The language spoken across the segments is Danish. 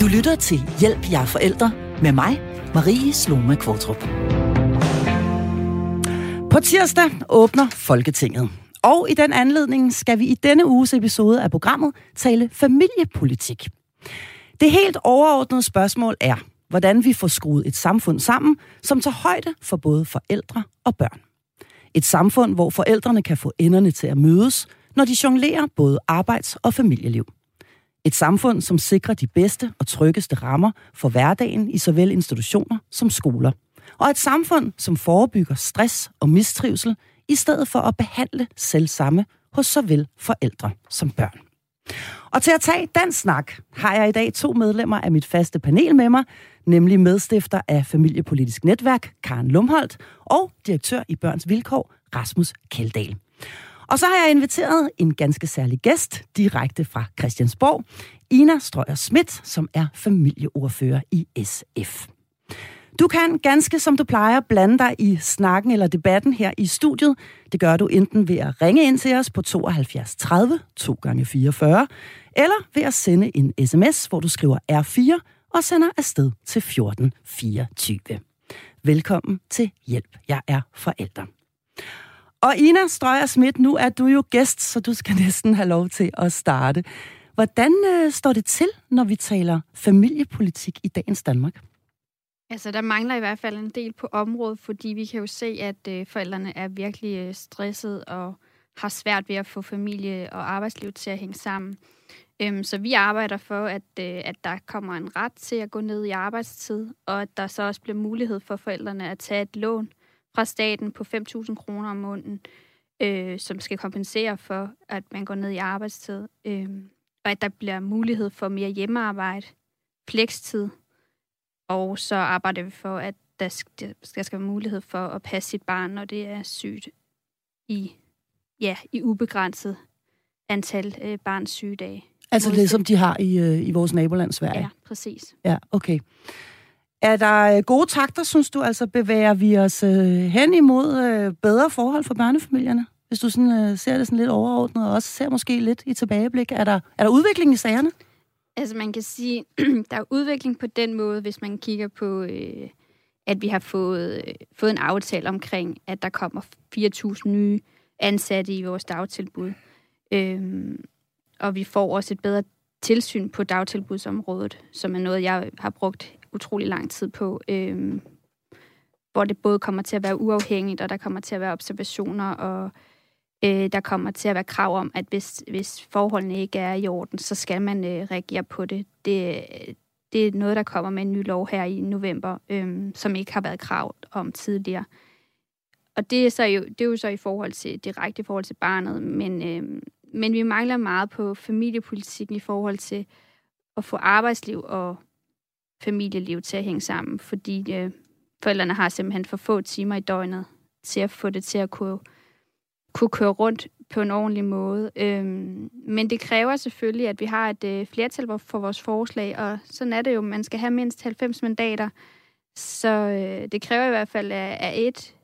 Du lytter til Hjælp jer forældre med mig, Marie Sloma Kvartrup. På tirsdag åbner Folketinget. Og i den anledning skal vi i denne uges episode af programmet tale familiepolitik. Det helt overordnede spørgsmål er, hvordan vi får skruet et samfund sammen, som tager højde for både forældre og børn. Et samfund, hvor forældrene kan få enderne til at mødes, når de jonglerer både arbejds- og familieliv. Et samfund, som sikrer de bedste og tryggeste rammer for hverdagen i såvel institutioner som skoler. Og et samfund, som forebygger stress og mistrivsel, i stedet for at behandle selvsamme hos såvel forældre som børn. Og til at tage den snak, har jeg i dag to medlemmer af mit faste panel med mig, nemlig medstifter af Familiepolitisk Netværk, Karen Lumholdt, og direktør i Børns Vilkår, Rasmus Keldahl. Og så har jeg inviteret en ganske særlig gæst, direkte fra Christiansborg, Ina Strøger Schmidt, som er familieordfører i SF. Du kan ganske som du plejer blande dig i snakken eller debatten her i studiet. Det gør du enten ved at ringe ind til os på 72 30 2 gange 44 eller ved at sende en sms, hvor du skriver R4 og sender afsted til 1424. Velkommen til Hjælp, jeg er forælder. Og Ina Strøjer Schmidt, nu er du jo gæst, så du skal næsten have lov til at starte. Hvordan øh, står det til, når vi taler familiepolitik i dagens Danmark? Altså, der mangler i hvert fald en del på området, fordi vi kan jo se, at øh, forældrene er virkelig øh, stresset og har svært ved at få familie og arbejdsliv til at hænge sammen. Øhm, så vi arbejder for, at, øh, at der kommer en ret til at gå ned i arbejdstid, og at der så også bliver mulighed for forældrene at tage et lån fra staten på 5.000 kroner om måneden, øh, som skal kompensere for, at man går ned i arbejdstid. Øh, og at der bliver mulighed for mere hjemmearbejde, flekstid, og så arbejder vi for, at der skal, der skal være mulighed for at passe sit barn, når det er sygt i, ja, i ubegrænset antal øh, barns sygedage. Altså det, som de har i, øh, i vores naboland Sverige? Ja, præcis. Ja, okay. Er der øh, gode takter, synes du? Altså bevæger vi os øh, hen imod øh, bedre forhold for børnefamilierne? Hvis du sådan, øh, ser det sådan lidt overordnet, og også ser måske lidt i tilbageblik. Er der, er der udvikling i sagerne? Altså man kan sige, der er udvikling på den måde, hvis man kigger på, øh, at vi har fået, øh, fået en aftale omkring, at der kommer 4.000 nye ansatte i vores dagtilbud. Øhm, og vi får også et bedre tilsyn på dagtilbudsområdet, som er noget, jeg har brugt utrolig lang tid på, øhm, hvor det både kommer til at være uafhængigt, og der kommer til at være observationer, og øh, der kommer til at være krav om, at hvis, hvis forholdene ikke er i orden, så skal man øh, reagere på det. det. Det er noget, der kommer med en ny lov her i november, øh, som ikke har været krav om tidligere. Og det er, så jo, det er jo så i forhold til, direkte i forhold til barnet, men, øh, men vi mangler meget på familiepolitikken i forhold til at få arbejdsliv og familieliv til at hænge sammen, fordi øh, forældrene har simpelthen for få timer i døgnet til at få det til at kunne, kunne køre rundt på en ordentlig måde. Øhm, men det kræver selvfølgelig, at vi har et øh, flertal for vores forslag, og sådan er det jo, man skal have mindst 90 mandater. Så øh, det kræver i hvert fald, at, at et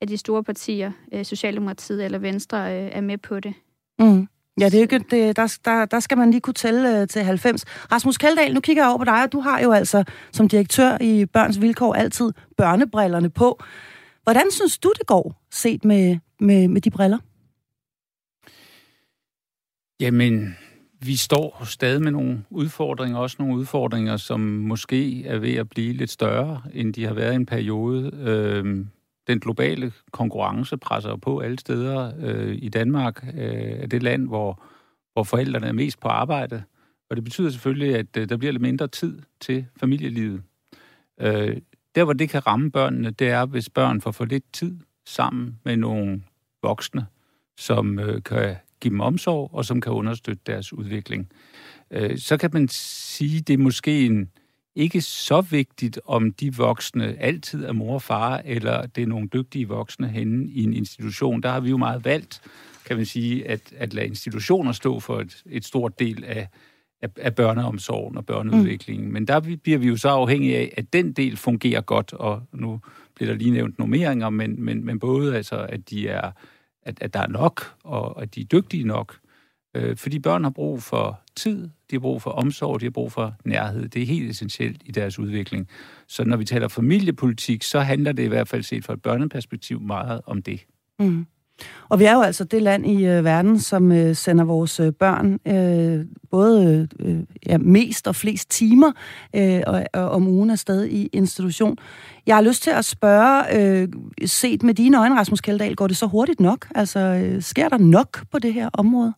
af de store partier, øh, Socialdemokratiet eller Venstre, øh, er med på det. Mm. Ja, det er ikke, det, der, der, der skal man lige kunne tælle øh, til 90. Rasmus Kaldal, nu kigger jeg over på dig, og du har jo altså som direktør i Børns Vilkår altid børnebrillerne på. Hvordan synes du, det går, set med, med, med de briller? Jamen, vi står stadig med nogle udfordringer, også nogle udfordringer, som måske er ved at blive lidt større, end de har været i en periode. Øh, den globale konkurrence presser på alle steder. Øh, I Danmark øh, er det land, hvor, hvor forældrene er mest på arbejde, og det betyder selvfølgelig, at øh, der bliver lidt mindre tid til familielivet. Øh, der, hvor det kan ramme børnene, det er, hvis børn får for lidt tid sammen med nogle voksne, som øh, kan give dem omsorg, og som kan understøtte deres udvikling. Øh, så kan man sige, det er måske en, ikke så vigtigt, om de voksne altid er mor og far, eller det er nogle dygtige voksne henne i en institution. Der har vi jo meget valgt, kan man sige, at, at lade institutioner stå for et, et stort del af, af, af børneomsorgen og børneudviklingen. Mm. Men der bliver vi jo så afhængige af, at den del fungerer godt, og nu bliver der lige nævnt nummeringer, men, men, men både altså, at, de er, at, at der er nok, og at de er dygtige nok, Øh, fordi børn har brug for tid, de har brug for omsorg, de har brug for nærhed. Det er helt essentielt i deres udvikling. Så når vi taler familiepolitik, så handler det i hvert fald set fra et børneperspektiv meget om det. Mm. Og vi er jo altså det land i øh, verden, som øh, sender vores øh, børn øh, både øh, ja, mest og flest timer øh, og, og, om ugen afsted i institution. Jeg har lyst til at spørge, øh, set med dine øjne, Rasmus Kjeldahl, går det så hurtigt nok? Altså, øh, sker der nok på det her område?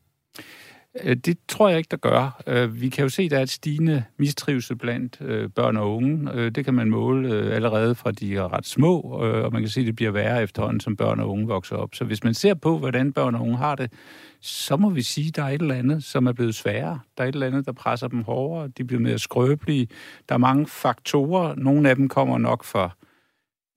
Øh, det tror jeg ikke, der gør. Øh, vi kan jo se, at der er et stigende mistrivsel blandt øh, børn og unge. Det kan man måle allerede fra de er ret små, og man kan se, at det bliver værre efterhånden, som børn og unge vokser op. Så hvis man ser på, hvordan børn og unge har det, så må vi sige, at der er et eller andet, som er blevet sværere. Der er et eller andet, der presser dem hårdere. De bliver mere skrøbelige. Der er mange faktorer. Nogle af dem kommer nok fra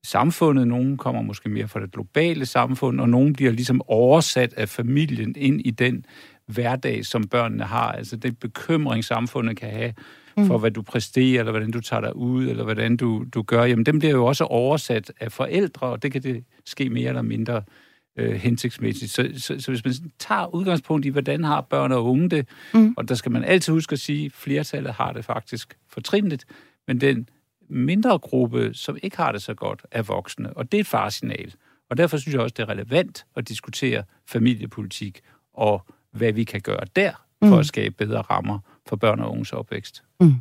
samfundet, nogle kommer måske mere fra det globale samfund, og nogle bliver ligesom oversat af familien ind i den hverdag, som børnene har. Altså det bekymring, samfundet kan have for, mm. hvad du præsterer, eller hvordan du tager dig ud, eller hvordan du, du gør, jamen dem bliver jo også oversat af forældre, og det kan det ske mere eller mindre øh, hensigtsmæssigt. Så, så, så hvis man tager udgangspunkt i, hvordan har børn og unge det, mm. og der skal man altid huske at sige, at flertallet har det faktisk fortrinligt, men den mindre gruppe, som ikke har det så godt, er voksne, og det er et farsignal. Og derfor synes jeg også, det er relevant at diskutere familiepolitik og hvad vi kan gøre der for mm. at skabe bedre rammer for børn og unges opvækst. Mm.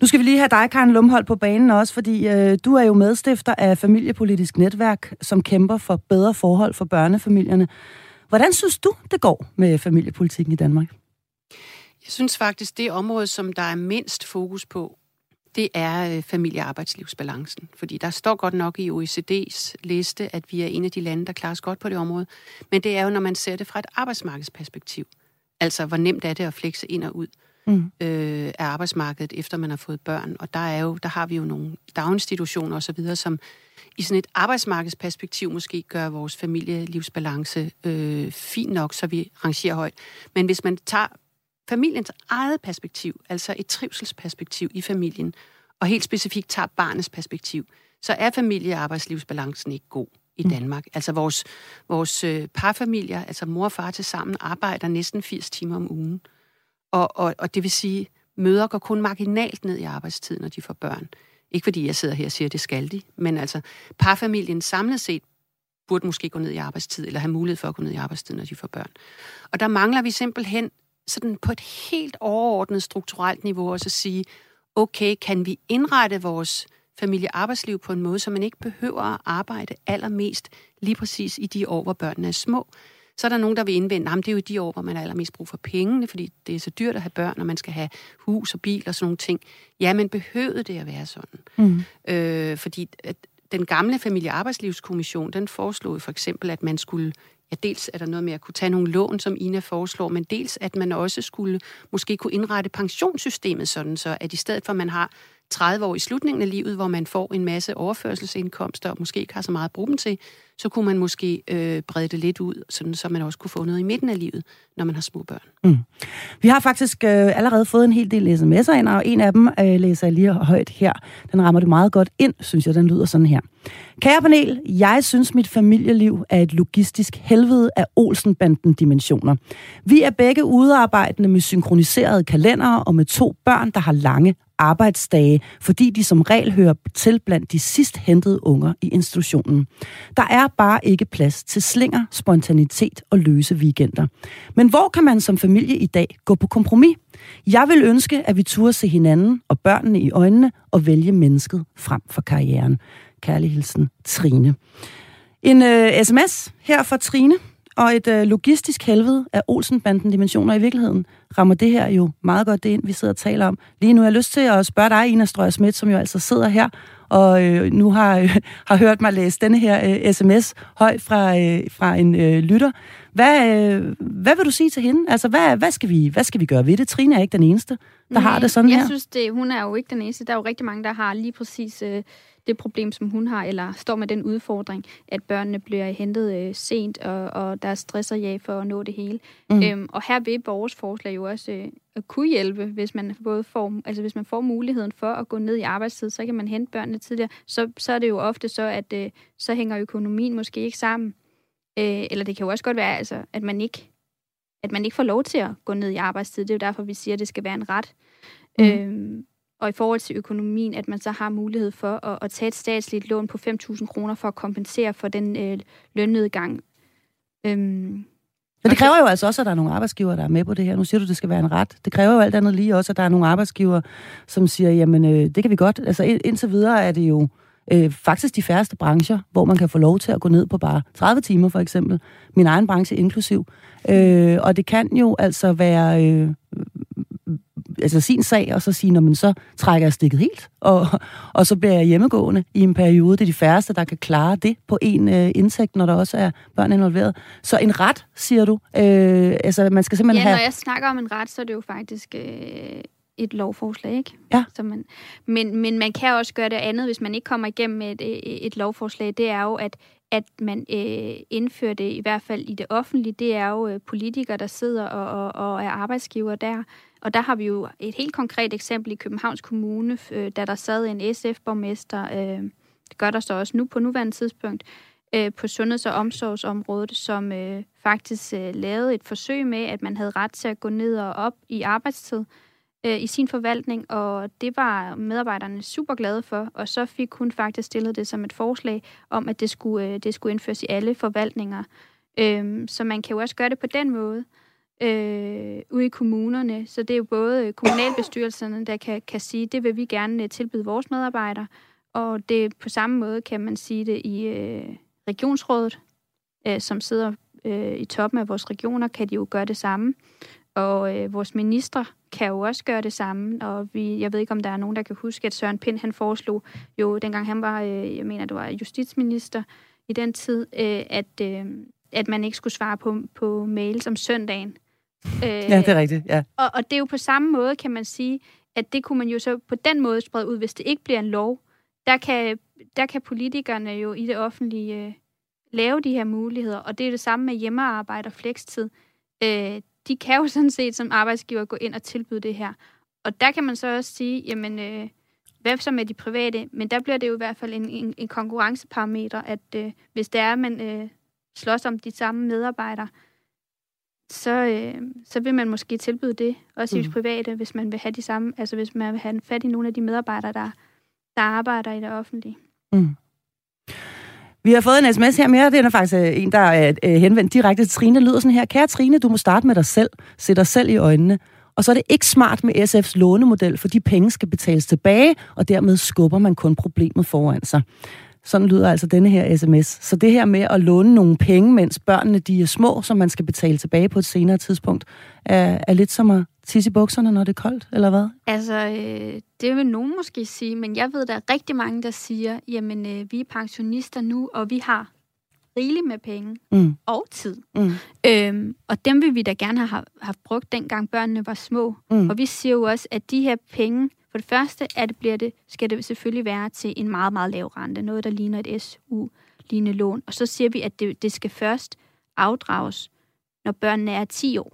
Nu skal vi lige have dig, Karen Lumholdt, på banen også, fordi øh, du er jo medstifter af Familiepolitisk Netværk, som kæmper for bedre forhold for børnefamilierne. Hvordan synes du, det går med familiepolitikken i Danmark? Jeg synes faktisk, det område, som der er mindst fokus på, det er øh, familiearbejdslivsbalancen. Fordi der står godt nok i OECD's liste, at vi er en af de lande, der klarer os godt på det område. Men det er jo, når man ser det fra et arbejdsmarkedsperspektiv. Altså, hvor nemt er det at flekse ind og ud mm. øh, af arbejdsmarkedet, efter man har fået børn. Og der, er jo, der har vi jo nogle daginstitutioner osv., som i sådan et arbejdsmarkedsperspektiv måske gør vores familielivsbalance øh, fin nok, så vi rangerer højt. Men hvis man tager familiens eget perspektiv, altså et trivselsperspektiv i familien, og helt specifikt tager barnets perspektiv, så er familie- og arbejdslivsbalancen ikke god i mm. Danmark. Mm. Altså vores, vores øh, parfamilier, altså mor og far til sammen, arbejder næsten 80 timer om ugen. Og, og, og det vil sige, møder går kun marginalt ned i arbejdstiden, når de får børn. Ikke fordi jeg sidder her og siger, at det skal de, men altså parfamilien samlet set burde måske gå ned i arbejdstid, eller have mulighed for at gå ned i arbejdstid, når de får børn. Og der mangler vi simpelthen sådan på et helt overordnet strukturelt niveau også at sige, okay, kan vi indrette vores familiearbejdsliv på en måde, så man ikke behøver at arbejde allermest lige præcis i de år, hvor børnene er små. Så er der nogen, der vil indvende, at det er jo de år, hvor man har allermest brug for pengene, fordi det er så dyrt at have børn, og man skal have hus og bil og sådan nogle ting. Ja, men behøvede det at være sådan? Mm. Øh, fordi at den gamle familiearbejdslivskommission, den foreslog for eksempel, at man skulle ja, dels er der noget med at kunne tage nogle lån, som Ina foreslår, men dels at man også skulle måske kunne indrette pensionssystemet sådan, så at i stedet for at man har 30 år i slutningen af livet, hvor man får en masse overførselsindkomster og måske ikke har så meget at bruge dem til, så kunne man måske øh, brede det lidt ud, sådan, så man også kunne få noget i midten af livet, når man har små børn. Mm. Vi har faktisk øh, allerede fået en hel del sms'er ind, og en af dem øh, læser jeg lige højt her. Den rammer det meget godt ind, synes jeg. Den lyder sådan her. Kære panel, jeg synes, mit familieliv er et logistisk helvede af Olsenbanden-dimensioner. Vi er begge udearbejdende med synkroniserede kalendere og med to børn, der har lange arbejdsdage, fordi de som regel hører til blandt de sidst hentede unger i institutionen. Der er bare ikke plads til slinger, spontanitet og løse weekender. Men hvor kan man som familie i dag gå på kompromis? Jeg vil ønske, at vi turde se hinanden og børnene i øjnene og vælge mennesket frem for karrieren. Kærlig hilsen, Trine. En øh, sms her fra Trine, og et øh, logistisk helvede af Olsenbanden dimensioner i virkeligheden rammer det her jo meget godt det ind, vi sidder og taler om. Lige nu har jeg lyst til at spørge dig, Ina Strøger Schmidt, som jo altså sidder her, og øh, nu har, øh, har hørt mig læse denne her øh, sms højt fra, øh, fra en øh, lytter. Hvad, øh, hvad vil du sige til hende? Altså, hvad, hvad, skal vi, hvad skal vi gøre ved det? Trine er ikke den eneste, der Nej, har det sådan jeg her. Jeg synes, det, hun er jo ikke den eneste. Der er jo rigtig mange, der har lige præcis... Øh, det problem, som hun har, eller står med den udfordring, at børnene bliver hentet øh, sent, og, og der er stress og ja for at nå det hele. Mm. Øhm, og her vil vores forslag jo også øh, at kunne hjælpe, hvis man både får, altså hvis man får muligheden for at gå ned i arbejdstid, så kan man hente børnene tidligere. Så, så er det jo ofte så, at øh, så hænger økonomien måske ikke sammen. Øh, eller det kan jo også godt være, altså, at man ikke at man ikke får lov til at gå ned i arbejdstid. Det er jo derfor, vi siger, at det skal være en ret. Mm. Øhm, og i forhold til økonomien, at man så har mulighed for at, at tage et statsligt lån på 5.000 kroner for at kompensere for den øh, lønnedgang. Øhm, men det kræver jo altså også, at der er nogle arbejdsgiver, der er med på det her. Nu siger du, at det skal være en ret. Det kræver jo alt andet lige også, at der er nogle arbejdsgiver, som siger, jamen øh, det kan vi godt. Altså indtil videre er det jo øh, faktisk de færreste brancher, hvor man kan få lov til at gå ned på bare 30 timer for eksempel. Min egen branche inklusiv. Øh, og det kan jo altså være øh, altså sin sag, og så sige, når man så trækker jeg stikket helt, og, og så bliver jeg hjemmegående i en periode. Det er de færreste, der kan klare det på en øh, indtægt, når der også er børn involveret. Så en ret, siger du? Øh, altså, man skal simpelthen ja, have... når jeg snakker om en ret, så er det jo faktisk... Øh et lovforslag, ikke? Ja. Så man, men, men man kan også gøre det andet, hvis man ikke kommer igennem med et, et lovforslag. Det er jo, at, at man øh, indfører det, i hvert fald i det offentlige, det er jo øh, politikere, der sidder og, og, og er arbejdsgiver der. Og der har vi jo et helt konkret eksempel i Københavns Kommune, øh, da der sad en SF-borgmester, øh, det gør der så også nu på nuværende tidspunkt, øh, på sundheds- og omsorgsområdet, som øh, faktisk øh, lavede et forsøg med, at man havde ret til at gå ned og op i arbejdstid øh, i sin forvaltning, og det var medarbejderne super glade for, og så fik hun faktisk stillet det som et forslag om, at det skulle, øh, det skulle indføres i alle forvaltninger. Øh, så man kan jo også gøre det på den måde øh, ude i kommunerne. Så det er jo både kommunalbestyrelserne, der kan, kan sige, det vil vi gerne øh, tilbyde vores medarbejdere, og det på samme måde kan man sige det i øh, regionsrådet, øh, som sidder øh, i toppen af vores regioner, kan de jo gøre det samme. Og øh, vores ministre kan jo også gøre det samme, og vi, jeg ved ikke, om der er nogen, der kan huske, at Søren Pind, han foreslog jo, dengang han var, øh, jeg mener, det var justitsminister i den tid, øh, at, øh, at man ikke skulle svare på, på mails om søndagen. Øh, ja, det er rigtigt, ja. Og, og det er jo på samme måde, kan man sige, at det kunne man jo så på den måde sprede ud, hvis det ikke bliver en lov. Der kan, der kan politikerne jo i det offentlige øh, lave de her muligheder, og det er det samme med hjemmearbejde og flekstid. Øh, de kan jo sådan set som arbejdsgiver gå ind og tilbyde det her. Og der kan man så også sige, jamen, øh, hvad så med de private? Men der bliver det jo i hvert fald en, en, en konkurrenceparameter, at øh, hvis det er, at man øh, slås om de samme medarbejdere, så, øh, så vil man måske tilbyde det, også mm. i private, hvis man vil have de samme, altså hvis man vil have fat i nogle af de medarbejdere, der, der arbejder i det offentlige. Mm. Vi har fået en sms her mere. Det er faktisk øh, en, der er øh, henvendt direkte til Trine. Det lyder sådan her. Kære Trine, du må starte med dig selv. Se dig selv i øjnene. Og så er det ikke smart med SF's lånemodel, for de penge skal betales tilbage, og dermed skubber man kun problemet foran sig. Sådan lyder altså denne her sms. Så det her med at låne nogle penge, mens børnene de er små, som man skal betale tilbage på et senere tidspunkt, er, er lidt som at tisse i bukserne, når det er koldt, eller hvad? Altså, øh, det vil nogen måske sige, men jeg ved, der er rigtig mange, der siger, jamen, øh, vi er pensionister nu, og vi har rigeligt med penge mm. og tid. Mm. Øhm, og dem vil vi da gerne have haft brugt, dengang børnene var små. Mm. Og vi siger jo også, at de her penge, for det første at det bliver det, skal det selvfølgelig være til en meget, meget lav rente. Noget, der ligner et SU-lignende lån. Og så siger vi, at det, det skal først afdrages, når børnene er 10 år.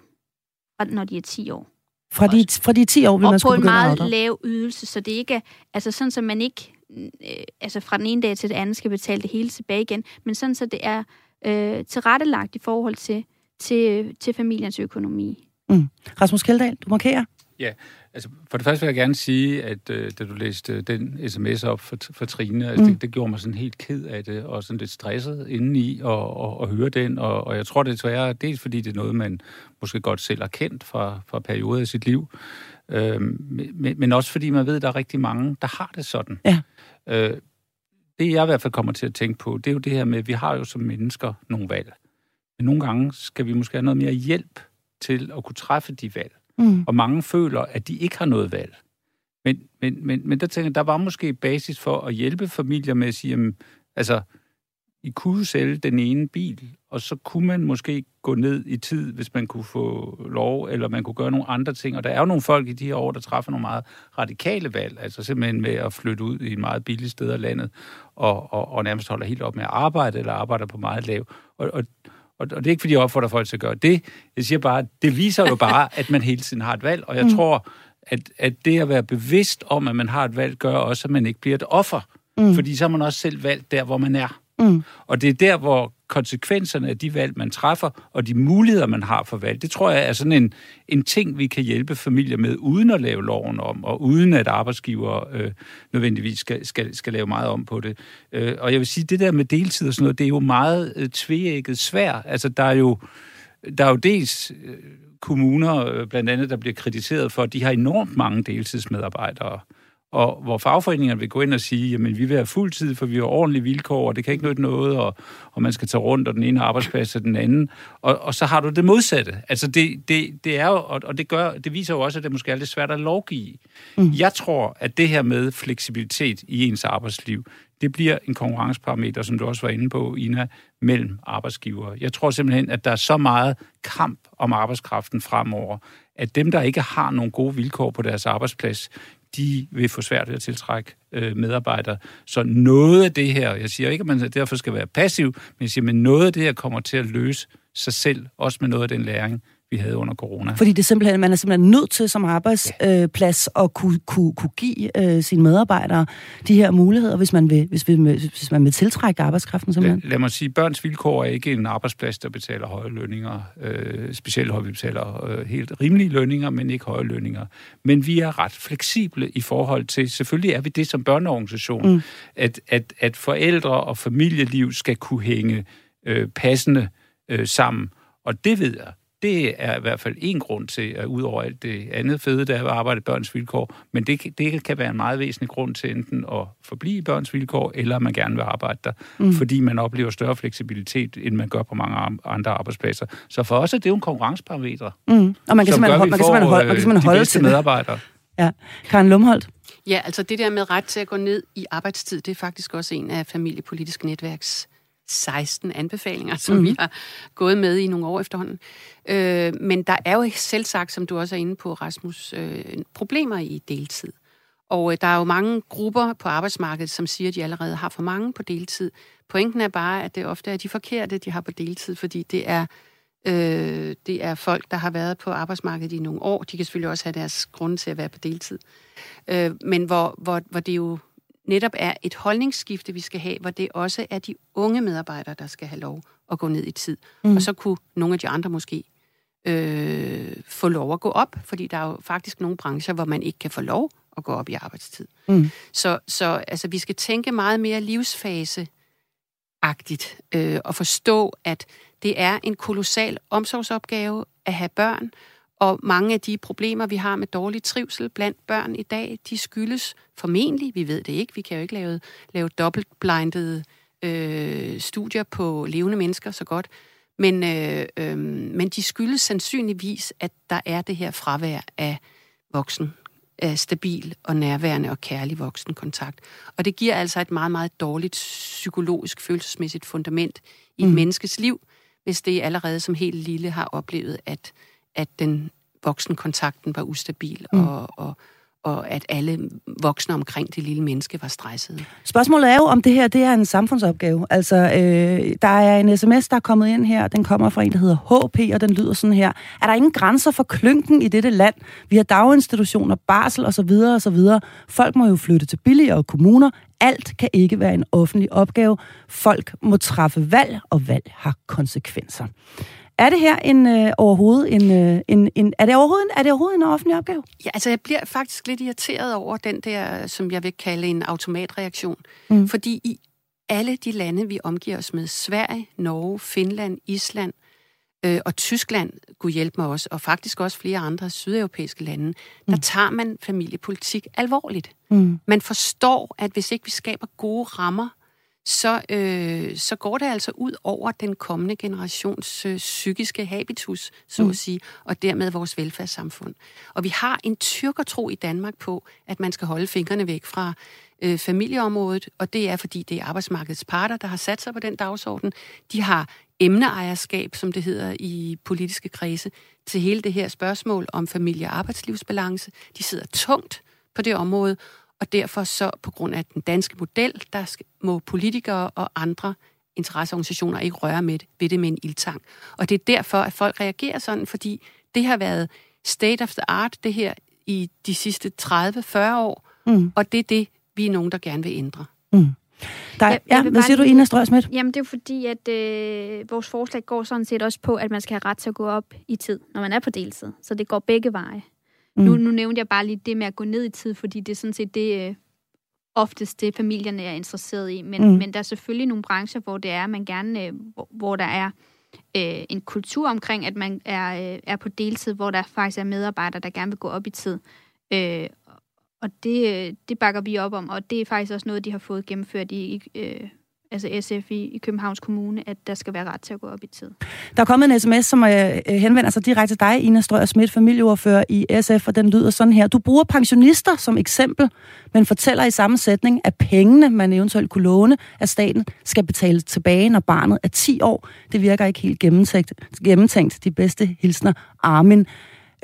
Og når de er 10 år. Fra de, fra de 10 år vil og man skulle begynde at Og på en meget lav ydelse, så det ikke er, altså sådan, så man ikke øh, altså fra den ene dag til det andet skal betale det hele tilbage igen, men sådan, så det er øh, tilrettelagt i forhold til, til, til familiens økonomi. Mm. Rasmus Kjeldahl, du markerer. Ja, altså for det første vil jeg gerne sige, at øh, da du læste den sms op for, for Trine, altså, mm. det, det gjorde mig sådan helt ked af det, og sådan lidt stresset indeni at, at, at høre den, og, og jeg tror det er svære, dels fordi det er noget, man måske godt selv har kendt fra, fra perioder i sit liv, øh, men, men også fordi man ved, at der er rigtig mange, der har det sådan. Ja. Øh, det jeg i hvert fald kommer til at tænke på, det er jo det her med, at vi har jo som mennesker nogle valg. Men nogle gange skal vi måske have noget mere hjælp til at kunne træffe de valg. Mm. Og mange føler, at de ikke har noget valg. Men, men, men, men der tænker jeg, der var måske basis for at hjælpe familier med at sige, jamen, altså, I kunne sælge den ene bil, og så kunne man måske gå ned i tid, hvis man kunne få lov, eller man kunne gøre nogle andre ting. Og der er jo nogle folk i de her år, der træffer nogle meget radikale valg, altså simpelthen med at flytte ud i en meget billig sted af landet, og, og, og nærmest holder helt op med at arbejde, eller arbejder på meget lav. Og, og, og, og det er ikke, fordi jeg opfordrer folk til at gøre det. Jeg siger bare, det viser jo bare, at man hele tiden har et valg. Og jeg mm. tror, at, at det at være bevidst om, at man har et valg, gør også, at man ikke bliver et offer. Mm. Fordi så har man også selv valgt der, hvor man er. Mm. Og det er der, hvor konsekvenserne af de valg, man træffer, og de muligheder, man har for valg, det tror jeg er sådan en, en ting, vi kan hjælpe familier med, uden at lave loven om, og uden at arbejdsgiver øh, nødvendigvis skal, skal, skal lave meget om på det. Øh, og jeg vil sige, det der med deltid og sådan noget, det er jo meget øh, tvægget svært. Altså, der er jo, der er jo dels... Øh, kommuner, øh, blandt andet, der bliver kritiseret for, at de har enormt mange deltidsmedarbejdere og hvor fagforeningerne vil gå ind og sige, jamen vi vil have fuld tid, for vi har ordentlige vilkår, og det kan ikke nytte noget, og, og man skal tage rundt, og den ene arbejdsplads til den anden. Og, og så har du det modsatte. Altså det, det, det er jo, og, og det, gør, det viser jo også, at det måske er lidt svært at lovgive. Mm. Jeg tror, at det her med fleksibilitet i ens arbejdsliv, det bliver en konkurrenceparameter, som du også var inde på, Ina, mellem arbejdsgiver. Jeg tror simpelthen, at der er så meget kamp om arbejdskraften fremover, at dem, der ikke har nogle gode vilkår på deres arbejdsplads, de vil få svært ved at tiltrække øh, medarbejdere. Så noget af det her, jeg siger ikke, at man derfor skal være passiv, men jeg siger, at noget af det her kommer til at løse sig selv, også med noget af den læring, vi havde under corona. Fordi det simpelthen, man er simpelthen nødt til som arbejdsplads ja. at kunne, kunne, kunne give øh, sine medarbejdere de her muligheder, hvis man vil, hvis, hvis man vil tiltrække arbejdskraften simpelthen. Lad, lad mig sige, børns vilkår er ikke en arbejdsplads, der betaler høje lønninger. Øh, specielt høje, vi betaler øh, helt rimelige lønninger, men ikke høje lønninger. Men vi er ret fleksible i forhold til, selvfølgelig er vi det som børneorganisation, mm. at, at, at forældre og familieliv skal kunne hænge øh, passende øh, sammen. Og det ved jeg, det er i hvert fald en grund til, at ud over alt det andet fede, der er at arbejde børns vilkår, men det, det kan være en meget væsentlig grund til enten at forblive børns vilkår, eller at man gerne vil arbejde der, mm. fordi man oplever større fleksibilitet, end man gør på mange andre arbejdspladser. Så for os er det jo en konkurrenceparameter. Mm. Og man kan simpelthen, man kan simpelthen holde, man kan simpelthen holde til medarbejdere. Ja. Karen Lumholdt? Ja, altså det der med ret til at gå ned i arbejdstid, det er faktisk også en af familiepolitiske netværks 16 anbefalinger, som mm. vi har gået med i nogle år efterhånden. Øh, men der er jo selv sagt, som du også er inde på, Rasmus, øh, problemer i deltid. Og øh, der er jo mange grupper på arbejdsmarkedet, som siger, at de allerede har for mange på deltid. Pointen er bare, at det ofte er de forkerte, de har på deltid, fordi det er, øh, det er folk, der har været på arbejdsmarkedet i nogle år. De kan selvfølgelig også have deres grunde til at være på deltid. Øh, men hvor, hvor, hvor det jo netop er et holdningsskifte, vi skal have, hvor det også er de unge medarbejdere, der skal have lov at gå ned i tid. Mm. Og så kunne nogle af de andre måske øh, få lov at gå op, fordi der er jo faktisk nogle brancher, hvor man ikke kan få lov at gå op i arbejdstid. Mm. Så, så altså, vi skal tænke meget mere livsfase-agtigt øh, og forstå, at det er en kolossal omsorgsopgave at have børn, og mange af de problemer, vi har med dårlig trivsel blandt børn i dag, de skyldes formentlig, vi ved det ikke, vi kan jo ikke lave, lave dobbeltblindede øh, studier på levende mennesker så godt, men, øh, øh, men de skyldes sandsynligvis, at der er det her fravær af voksen, af stabil og nærværende og kærlig voksenkontakt. Og det giver altså et meget, meget dårligt psykologisk, følelsesmæssigt fundament i et mm. menneskes liv, hvis det allerede som helt lille har oplevet, at at den voksenkontakten var ustabil, mm. og, og, og at alle voksne omkring det lille menneske var stressede. Spørgsmålet er jo, om det her det er en samfundsopgave. Altså, øh, der er en sms, der er kommet ind her. Den kommer fra en, der hedder HP, og den lyder sådan her. Er der ingen grænser for klynken i dette land? Vi har daginstitutioner, barsel osv. osv. Folk må jo flytte til billigere kommuner. Alt kan ikke være en offentlig opgave. Folk må træffe valg, og valg har konsekvenser. Er det her en, øh, overhovedet en, øh, en, en, er det overhovedet, er det overhovedet en offentlig opgave? Ja, altså jeg bliver faktisk lidt irriteret over den der, som jeg vil kalde en automatreaktion. Mm. Fordi i alle de lande, vi omgiver os med, Sverige, Norge, Finland, Island øh, og Tyskland, kunne hjælpe mig også, og faktisk også flere andre sydeuropæiske lande, mm. der tager man familiepolitik alvorligt. Mm. Man forstår, at hvis ikke vi skaber gode rammer, så, øh, så går det altså ud over den kommende generations øh, psykiske habitus, så mm. at sige, og dermed vores velfærdssamfund. Og vi har en tyrkertro i Danmark på, at man skal holde fingrene væk fra øh, familieområdet, og det er, fordi det er arbejdsmarkedets parter, der har sat sig på den dagsorden. De har emneejerskab, som det hedder i politiske kredse, til hele det her spørgsmål om familie- og arbejdslivsbalance. De sidder tungt på det område, og derfor så på grund af den danske model, der skal, må politikere og andre interesseorganisationer ikke røre med det, ved det med en ildtang. Og det er derfor, at folk reagerer sådan, fordi det har været state of the art, det her, i de sidste 30-40 år, mm. og det er det, vi er nogen, der gerne vil ændre. Mm. Der, ja, ja hvad siger du, Ina Strøsmidt? Jamen, det er jo fordi, at øh, vores forslag går sådan set også på, at man skal have ret til at gå op i tid, når man er på deltid. Så det går begge veje. Mm. Nu, nu nævnte jeg bare lige det med at gå ned i tid, fordi det er sådan set det, øh, oftest det, familierne er interesseret i. Men, mm. men der er selvfølgelig nogle brancher, hvor det er, man gerne, øh, hvor, hvor der er øh, en kultur omkring, at man er, øh, er på deltid, hvor der faktisk er medarbejdere, der gerne vil gå op i tid. Øh, og det, øh, det bakker vi op om, og det er faktisk også noget, de har fået gennemført i, øh, altså SF i, i Københavns Kommune, at der skal være ret til at gå op i tid. Der er kommet en sms, som øh, øh, henvender sig direkte til dig, Ina Strøger Schmidt, familieordfører i SF, og den lyder sådan her. Du bruger pensionister som eksempel, men fortæller i samme sætning, at pengene, man eventuelt kunne låne af staten, skal betales tilbage, når barnet er 10 år. Det virker ikke helt gennemtænkt. gennemtænkt. De bedste hilsner, Armin.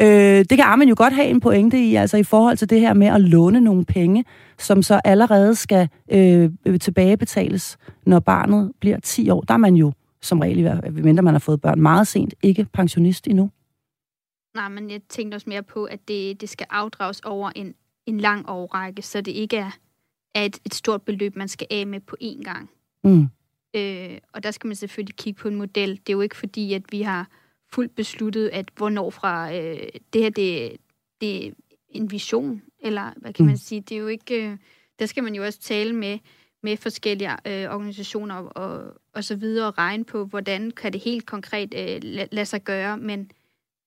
Øh, det kan Armin jo godt have en pointe i, altså i forhold til det her med at låne nogle penge, som så allerede skal øh, tilbagebetales, når barnet bliver 10 år. Der er man jo som regel, mindre man har fået børn meget sent, ikke pensionist endnu. Nej, men jeg tænkte også mere på, at det, det skal afdrages over en, en lang årrække, så det ikke er, er et, et stort beløb, man skal af med på én gang. Mm. Øh, og der skal man selvfølgelig kigge på en model. Det er jo ikke fordi, at vi har fuldt besluttet, at hvornår fra øh, det her, det, det er en vision, eller hvad kan mm. man sige, det er jo ikke, øh, der skal man jo også tale med, med forskellige øh, organisationer og, og så videre og regne på, hvordan kan det helt konkret øh, lade sig gøre, men,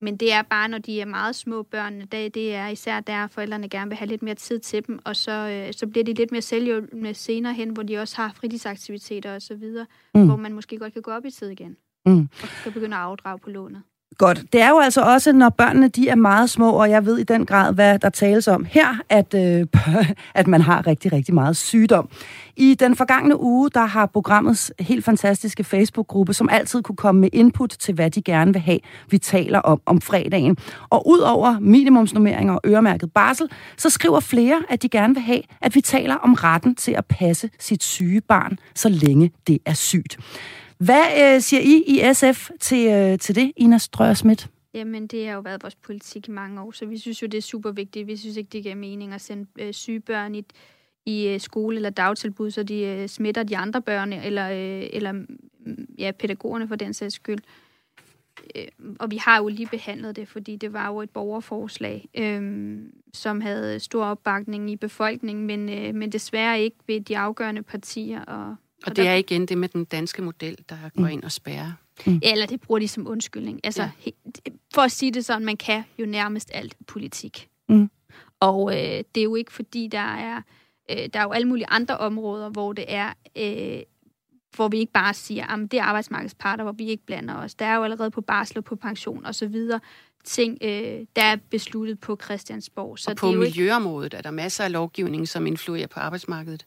men det er bare, når de er meget små børn, det, det er især der, forældrene gerne vil have lidt mere tid til dem, og så, øh, så bliver de lidt mere selvhjulpende senere hen, hvor de også har fritidsaktiviteter og så videre, mm. hvor man måske godt kan gå op i tid igen mm. og kan begynde at afdrage på lånet. Godt. Det er jo altså også, når børnene de er meget små, og jeg ved i den grad, hvad der tales om her, at, øh, at man har rigtig, rigtig meget sygdom. I den forgangne uge, der har programmets helt fantastiske Facebook-gruppe, som altid kunne komme med input til, hvad de gerne vil have, vi taler om om fredagen. Og ud over minimumsnummeringer og øremærket barsel, så skriver flere, at de gerne vil have, at vi taler om retten til at passe sit syge barn, så længe det er sygt. Hvad øh, siger I i SF til, øh, til det, Ina Strøger Schmidt? Jamen, det har jo været vores politik i mange år, så vi synes jo, det er super vigtigt. Vi synes ikke, det giver mening at sende øh, syge børn i, i øh, skole eller dagtilbud, så de øh, smitter de andre børn, eller, øh, eller mm, ja, pædagogerne for den sags skyld. Øh, og vi har jo lige behandlet det, fordi det var jo et borgerforslag, øh, som havde stor opbakning i befolkningen, men, øh, men desværre ikke ved de afgørende partier. Og, og det er igen det med den danske model, der går mm. ind og spærrer. Mm. Eller det bruger de som undskyldning. Altså, ja. for at sige det sådan, man kan jo nærmest alt politik. Mm. Og øh, det er jo ikke fordi, der er, øh, der er jo alle mulige andre områder, hvor det er, øh, hvor vi ikke bare siger, at det er arbejdsmarkedsparter, hvor vi ikke blander os. Der er jo allerede på barsel og på pension og så videre ting, øh, der er besluttet på Christiansborg. Så og på det er miljøområdet ikke... er der masser af lovgivning, som influerer på arbejdsmarkedet.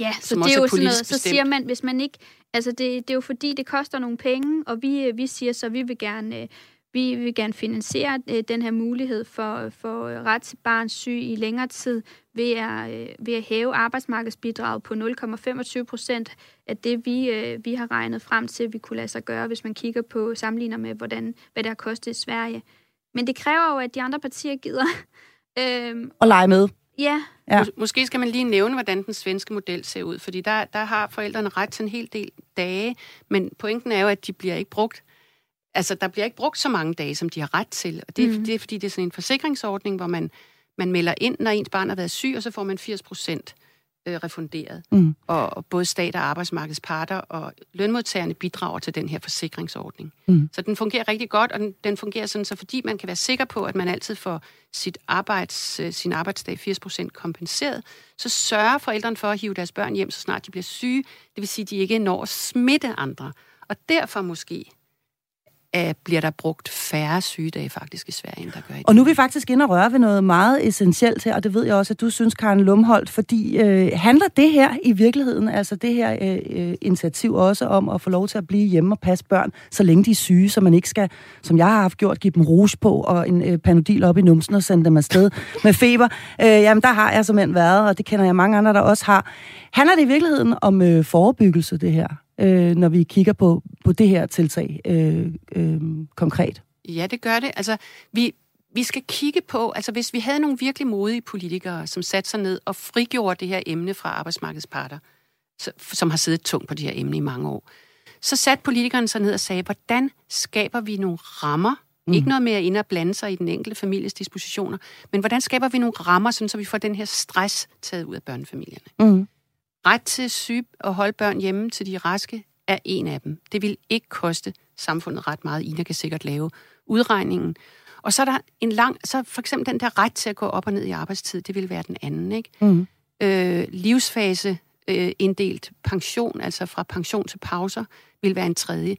Ja, så det er jo sådan noget, så siger man, hvis man ikke, altså det, det er jo fordi, det koster nogle penge, og vi, vi siger så, vi vil gerne, vi vil gerne finansiere øh, den her mulighed for, for ret til barns syg i længere tid ved at, øh, ved at hæve arbejdsmarkedsbidraget på 0,25 procent af det, vi, øh, vi har regnet frem til, vi kunne lade sig gøre, hvis man kigger på sammenligner med, hvordan, hvad det har kostet i Sverige. Men det kræver jo, at de andre partier gider. øhm, og lege med. Ja. ja. Mås- måske skal man lige nævne, hvordan den svenske model ser ud, fordi der, der har forældrene ret til en hel del dage, men pointen er jo, at de bliver ikke brugt Altså, der bliver ikke brugt så mange dage, som de har ret til. Og det, mm. det er, fordi det er sådan en forsikringsordning, hvor man, man melder ind, når ens barn har været syg, og så får man 80 procent øh, refunderet. Mm. Og, og både stat og arbejdsmarkedsparter og lønmodtagerne bidrager til den her forsikringsordning. Mm. Så den fungerer rigtig godt, og den, den fungerer sådan, så fordi man kan være sikker på, at man altid får sit arbejds, øh, sin arbejdsdag 80% kompenseret, så sørger forældrene for at hive deres børn hjem, så snart de bliver syge. Det vil sige, at de ikke når at smitte andre. Og derfor måske at bliver der brugt færre sygedage faktisk i Sverige, end der gør i Og nu er vi faktisk inde og røre ved noget meget essentielt her, og det ved jeg også, at du synes, Karen Lumholdt, fordi øh, handler det her i virkeligheden, altså det her øh, øh, initiativ også om at få lov til at blive hjemme og passe børn, så længe de er syge, så man ikke skal, som jeg har haft gjort, give dem rouge på og en øh, panodil op i numsen og sende dem afsted med feber. Øh, jamen, der har jeg simpelthen været, og det kender jeg mange andre, der også har. Handler det i virkeligheden om øh, forebyggelse, det her? øh, når vi kigger på, på det her tiltag øh, øh, konkret? Ja, det gør det. Altså, vi, vi skal kigge på, altså hvis vi havde nogle virkelig modige politikere, som satte sig ned og frigjorde det her emne fra arbejdsmarkedsparter, som har siddet tungt på de her emne i mange år. Så satte politikerne sig ned og sagde, hvordan skaber vi nogle rammer, Mm. Ikke noget med at ind og blande sig i den enkelte families dispositioner, men hvordan skaber vi nogle rammer, sådan, så vi får den her stress taget ud af børnefamilierne. Mm. Ret til syge og holde børn hjemme til de raske er en af dem. Det vil ikke koste samfundet ret meget. Ina kan sikkert lave udregningen. Og så er der en lang, så for eksempel den der ret til at gå op og ned i arbejdstid, det vil være den anden, ikke? Mm. Øh, livsfase øh, inddelt pension, altså fra pension til pauser, vil være en tredje.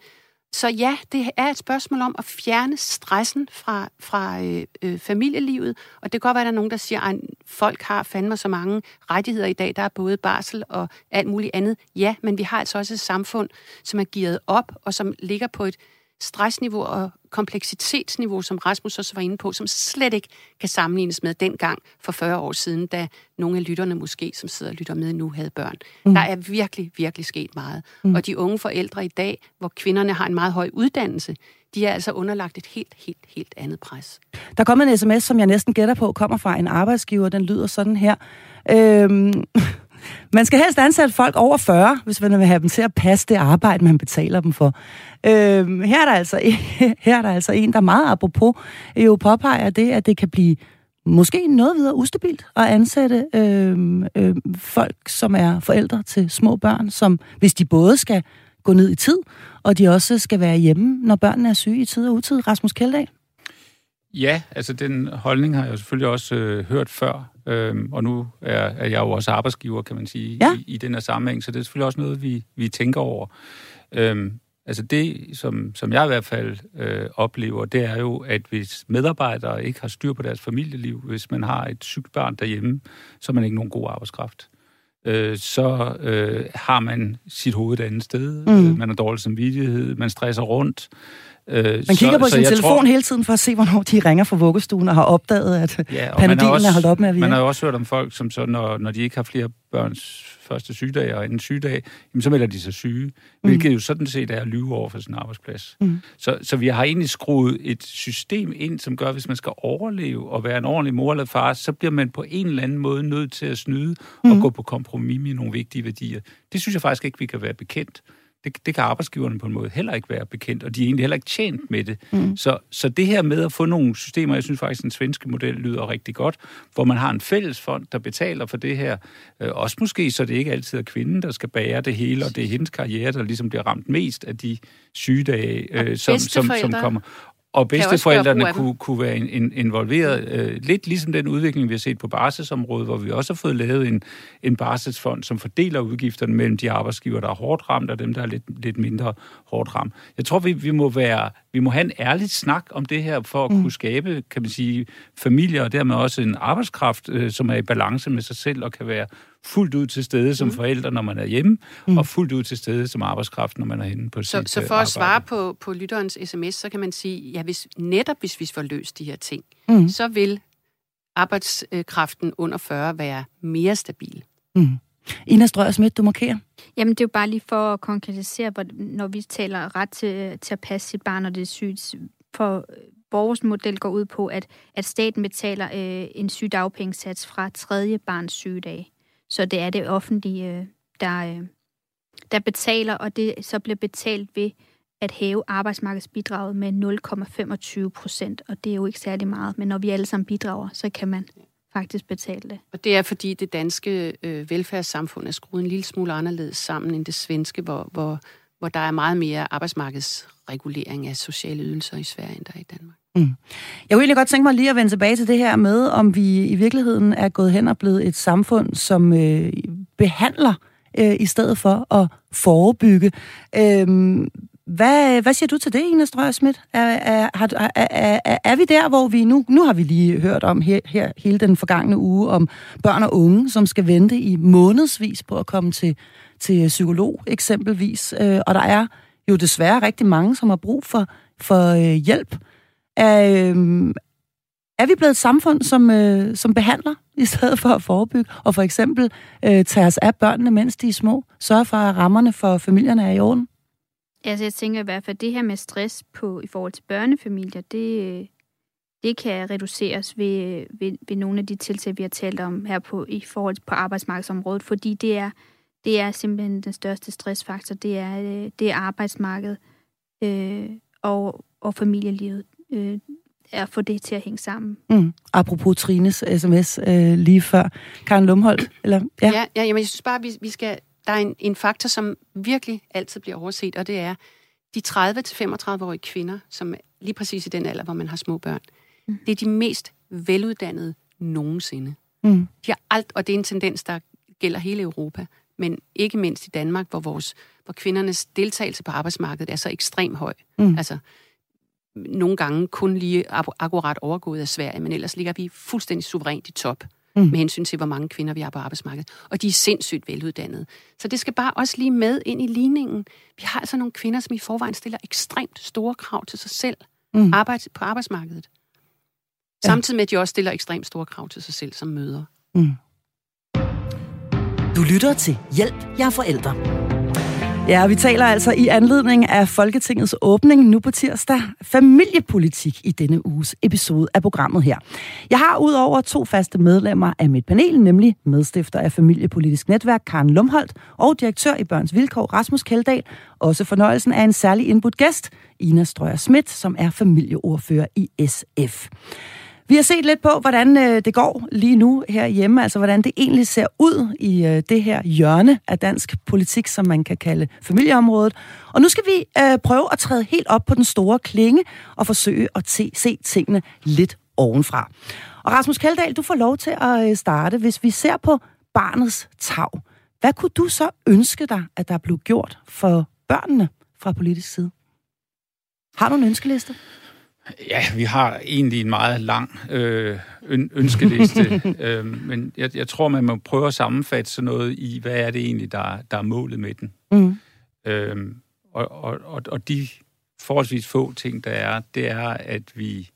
Så ja, det er et spørgsmål om at fjerne stressen fra, fra øh, øh, familielivet, og det kan godt være, at der er nogen, der siger, at folk har fandme så mange rettigheder i dag, der er både barsel og alt muligt andet. Ja, men vi har altså også et samfund, som er gearet op, og som ligger på et stressniveau og kompleksitetsniveau, som Rasmus også var inde på, som slet ikke kan sammenlignes med dengang for 40 år siden, da nogle af lytterne måske, som sidder og lytter med nu, havde børn. Mm. Der er virkelig, virkelig sket meget. Mm. Og de unge forældre i dag, hvor kvinderne har en meget høj uddannelse, de er altså underlagt et helt, helt, helt andet pres. Der kommer en sms, som jeg næsten gætter på, kommer fra en arbejdsgiver. Den lyder sådan her. Øhm man skal helst ansætte folk over 40, hvis man vil have dem til at passe det arbejde, man betaler dem for. Øhm, her, er der altså, her er der altså en, der meget apropos jo påpeger det, at det kan blive måske noget videre ustabilt at ansætte øh, øh, folk, som er forældre til små børn, som hvis de både skal gå ned i tid, og de også skal være hjemme, når børnene er syge i tid og utid. Rasmus Kjeldahl? Ja, altså den holdning har jeg selvfølgelig også øh, hørt før, øhm, og nu er, er jeg jo også arbejdsgiver, kan man sige, ja. i, i den her sammenhæng, så det er selvfølgelig også noget, vi, vi tænker over. Øhm, altså det, som, som jeg i hvert fald øh, oplever, det er jo, at hvis medarbejdere ikke har styr på deres familieliv, hvis man har et sygt barn derhjemme, så er man ikke nogen god arbejdskraft. Øh, så øh, har man sit hoved et andet sted, mm. øh, man har dårlig samvittighed, man stresser rundt, Øh, man kigger så, på sin telefon tror, hele tiden for at se, hvornår de ringer fra vuggestuen og har opdaget, at ja, panodilen er holdt op med at virke. Man har jo også hørt om folk, som så, når, når de ikke har flere børns første sygedag og anden sygedag, jamen, så melder de sig syge, mm. hvilket jo sådan set er at lyve over for sin arbejdsplads. Mm. Så, så vi har egentlig skruet et system ind, som gør, at hvis man skal overleve og være en ordentlig mor eller far, så bliver man på en eller anden måde nødt til at snyde mm. og gå på kompromis med nogle vigtige værdier. Det synes jeg faktisk ikke, vi kan være bekendt det, det kan arbejdsgiverne på en måde heller ikke være bekendt, og de er egentlig heller ikke tjent med det. Mm. Så, så det her med at få nogle systemer, jeg synes faktisk, den svenske model lyder rigtig godt, hvor man har en fælles fond, der betaler for det her. Øh, også måske, så det ikke altid er kvinden, der skal bære det hele, og det er hendes karriere, der ligesom bliver ramt mest af de sygedage, øh, som, som, som kommer og bedsteforældrene kunne, kunne være in, involveret. Øh, lidt ligesom den udvikling, vi har set på barselsområdet, hvor vi også har fået lavet en, en barselsfond, som fordeler udgifterne mellem de arbejdsgiver, der er hårdt ramt, og dem, der er lidt, lidt mindre hårdt ramt. Jeg tror, vi, vi, må være, vi må have en ærlig snak om det her, for at mm. kunne skabe, kan man sige, familier, og dermed også en arbejdskraft, øh, som er i balance med sig selv, og kan være fuldt ud til stede som mm. forældre, når man er hjemme, mm. og fuldt ud til stede som arbejdskraft, når man er henne på så, sit Så for at arbejde. svare på, på lytterens sms, så kan man sige, ja, hvis, netop hvis vi får løst de her ting, mm. så vil arbejdskraften under 40 være mere stabil. Mm. Ina Strøger Schmidt, du markerer. Jamen, det er jo bare lige for at konkretisere, når vi taler ret til, til at passe sit barn, når det er sygt. For vores model går ud på, at, at staten betaler øh, en sygdagpengesats fra tredje barns sygedag. Så det er det offentlige, øh, der, øh, der betaler, og det så bliver betalt ved at hæve arbejdsmarkedsbidraget med 0,25 procent, og det er jo ikke særlig meget, men når vi alle sammen bidrager, så kan man faktisk betale det. Og det er fordi det danske øh, velfærdssamfund er skruet en lille smule anderledes sammen end det svenske, hvor, hvor, hvor der er meget mere arbejdsmarkedsregulering af sociale ydelser i Sverige, end der er i Danmark. Mm. Jeg kunne egentlig godt tænke mig lige at vende tilbage til det her med, om vi i virkeligheden er gået hen og blevet et samfund, som øh, behandler øh, i stedet for at forebygge. Øh, hvad, hvad siger du til det, Ina Strøger Schmidt? Er, er, er, er, er, er vi der, hvor vi nu... Nu har vi lige hørt om her, her hele den forgangne uge om børn og unge, som skal vente i månedsvis på at komme til, til psykolog eksempelvis. Øh, og der er jo desværre rigtig mange, som har brug for, for øh, hjælp. Er, øh, er vi blevet et samfund, som, øh, som behandler i stedet for at forebygge, og for eksempel øh, tage os af børnene, mens de er små, sørge for, at rammerne for familierne er i orden? Altså, jeg tænker i hvert fald, at det her med stress på, i forhold til børnefamilier, det, det kan reduceres ved, ved, ved nogle af de tiltag, vi har talt om her på, i forhold til på arbejdsmarkedsområdet, fordi det er, det er simpelthen den største stressfaktor. Det er, øh, det er arbejdsmarkedet øh, og, og familielivet. Øh, at få det til at hænge sammen. Mm. Apropos Trines sms øh, lige før. Karen Lumholdt, eller? Ja, ja, ja jamen, jeg synes bare, vi, vi skal... Der er en, en faktor, som virkelig altid bliver overset, og det er de 30-35-årige kvinder, som er lige præcis i den alder, hvor man har små børn. Mm. Det er de mest veluddannede nogensinde. Mm. De har alt, og det er en tendens, der gælder hele Europa, men ikke mindst i Danmark, hvor, vores, hvor kvindernes deltagelse på arbejdsmarkedet er så ekstremt høj. Mm. Altså, nogle gange kun lige akkurat overgået af Sverige, men ellers ligger vi fuldstændig suverænt i top mm. med hensyn til, hvor mange kvinder vi har på arbejdsmarkedet. Og de er sindssygt veluddannede. Så det skal bare også lige med ind i ligningen. Vi har altså nogle kvinder, som i forvejen stiller ekstremt store krav til sig selv mm. arbejde på arbejdsmarkedet. Ja. Samtidig med, at de også stiller ekstremt store krav til sig selv som møder. Mm. Du lytter til Hjælp, jeg er forældre. Ja, vi taler altså i anledning af Folketingets åbning nu på tirsdag familiepolitik i denne uges episode af programmet her. Jeg har udover to faste medlemmer af mit panel, nemlig medstifter af Familiepolitisk Netværk Karen Lumholdt og direktør i Børns Vilkår Rasmus Keldahl, også fornøjelsen af en særlig indbudt gæst, Ina Strøger Schmidt, som er familieordfører i SF. Vi har set lidt på, hvordan øh, det går lige nu herhjemme, altså hvordan det egentlig ser ud i øh, det her hjørne af dansk politik, som man kan kalde familieområdet. Og nu skal vi øh, prøve at træde helt op på den store klinge og forsøge at te, se tingene lidt ovenfra. Og Rasmus Kaldal, du får lov til at øh, starte. Hvis vi ser på barnets tag, hvad kunne du så ønske dig, at der blev gjort for børnene fra politisk side? Har du en ønskeliste? Ja, vi har egentlig en meget lang øh, ønskeliste, øh, men jeg, jeg tror, man må prøve at sammenfatte sådan noget i, hvad er det egentlig, der, der er målet med den. Mm. Øh, og, og, og, og de forholdsvis få ting, der er, det er, at vi,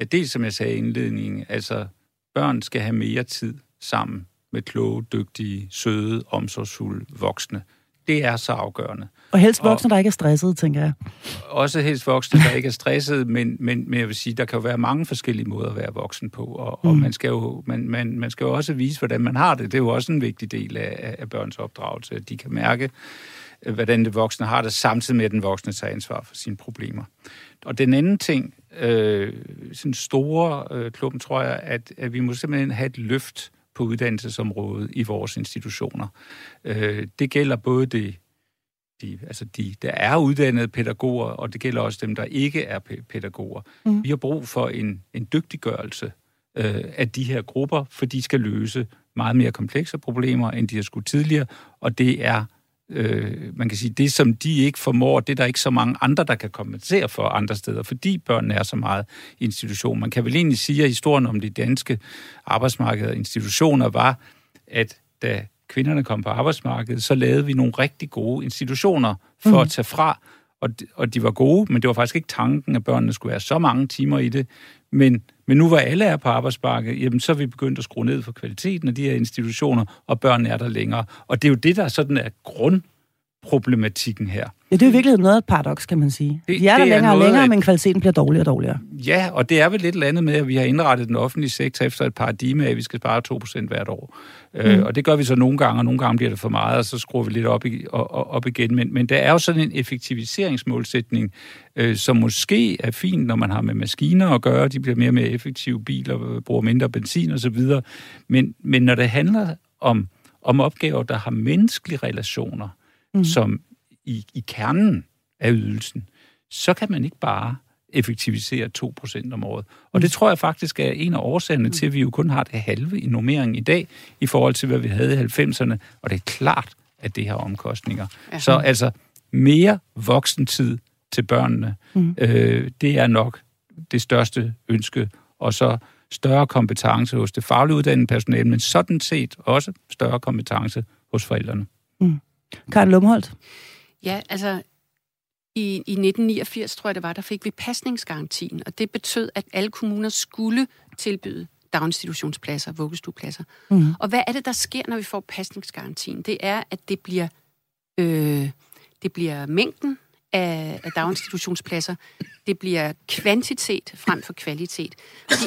ja, dels som jeg sagde i indledningen, altså børn skal have mere tid sammen med kloge, dygtige, søde, omsorgsfulde voksne det er så afgørende. Og helst voksne, og, der ikke er stresset, tænker jeg. Også helst voksne, der ikke er stresset, men, men, men jeg vil sige, der kan jo være mange forskellige måder at være voksen på, og, mm. og man, skal jo, man, man, man skal jo også vise, hvordan man har det. Det er jo også en vigtig del af, af børns opdragelse, at de kan mærke, øh, hvordan det voksne har det, samtidig med, at den voksne tager ansvar for sine problemer. Og den anden ting, øh, sådan store øh, klubben, tror jeg, at, at vi må simpelthen have et løft på uddannelsesområdet i vores institutioner. Øh, det gælder både det, de, altså de, der er uddannede pædagoger, og det gælder også dem, der ikke er pædagoger. Mm. Vi har brug for en, en dygtiggørelse øh, af de her grupper, for de skal løse meget mere komplekse problemer, end de har skulle tidligere, og det er øh, man kan sige, det som de ikke formår, det er der ikke så mange andre, der kan kompensere for andre steder, fordi børnene er så meget institution. Man kan vel egentlig sige, at historien om de danske arbejdsmarkeder og institutioner var, at da kvinderne kom på arbejdsmarkedet, så lavede vi nogle rigtig gode institutioner for mm. at tage fra, og de, og de var gode, men det var faktisk ikke tanken, at børnene skulle være så mange timer i det. Men, men nu hvor alle er på arbejdsmarkedet, jamen, så er vi begyndt at skrue ned for kvaliteten af de her institutioner, og børnene er der længere. Og det er jo det, der sådan er grundproblematikken her. Ja, det er jo virkelig noget af et paradoks, kan man sige. Det, de er der længere og længere, men kvaliteten bliver dårligere og dårligere. Ja, og det er vel lidt andet med, at vi har indrettet den offentlige sektor efter et paradigme af, at vi skal spare 2% hvert år. Øh, mm. Uh, og det gør vi så nogle gange, og nogle gange bliver det for meget, og så skruer vi lidt op, i, og, og, op igen. Men, men der er jo sådan en effektiviseringsmålsætning, uh, som måske er fint, når man har med maskiner at gøre. De bliver mere og mere effektive biler, bruger mindre benzin osv. Men, men når det handler om, om opgaver, der har menneskelige relationer, mm. som i, i kernen af ydelsen, så kan man ikke bare effektivisere 2% om året. Og det mm. tror jeg faktisk er en af årsagerne til, at vi jo kun har det halve i nummering i dag, i forhold til, hvad vi havde i 90'erne. Og det er klart, at det har omkostninger. Ja. Så altså, mere voksentid til børnene, mm. øh, det er nok det største ønske. Og så større kompetence hos det faglige uddannede personale, men sådan set også større kompetence hos forældrene. Karen Lumholdt? Ja, altså i, i 1989, tror jeg det var, der fik vi pasningsgarantien, og det betød, at alle kommuner skulle tilbyde daginstitutionspladser, vuggestuepladser. Mm. Og hvad er det, der sker, når vi får pasningsgarantien? Det er, at det bliver, øh, det bliver mængden af, af daginstitutionspladser, det bliver kvantitet frem for kvalitet. Fordi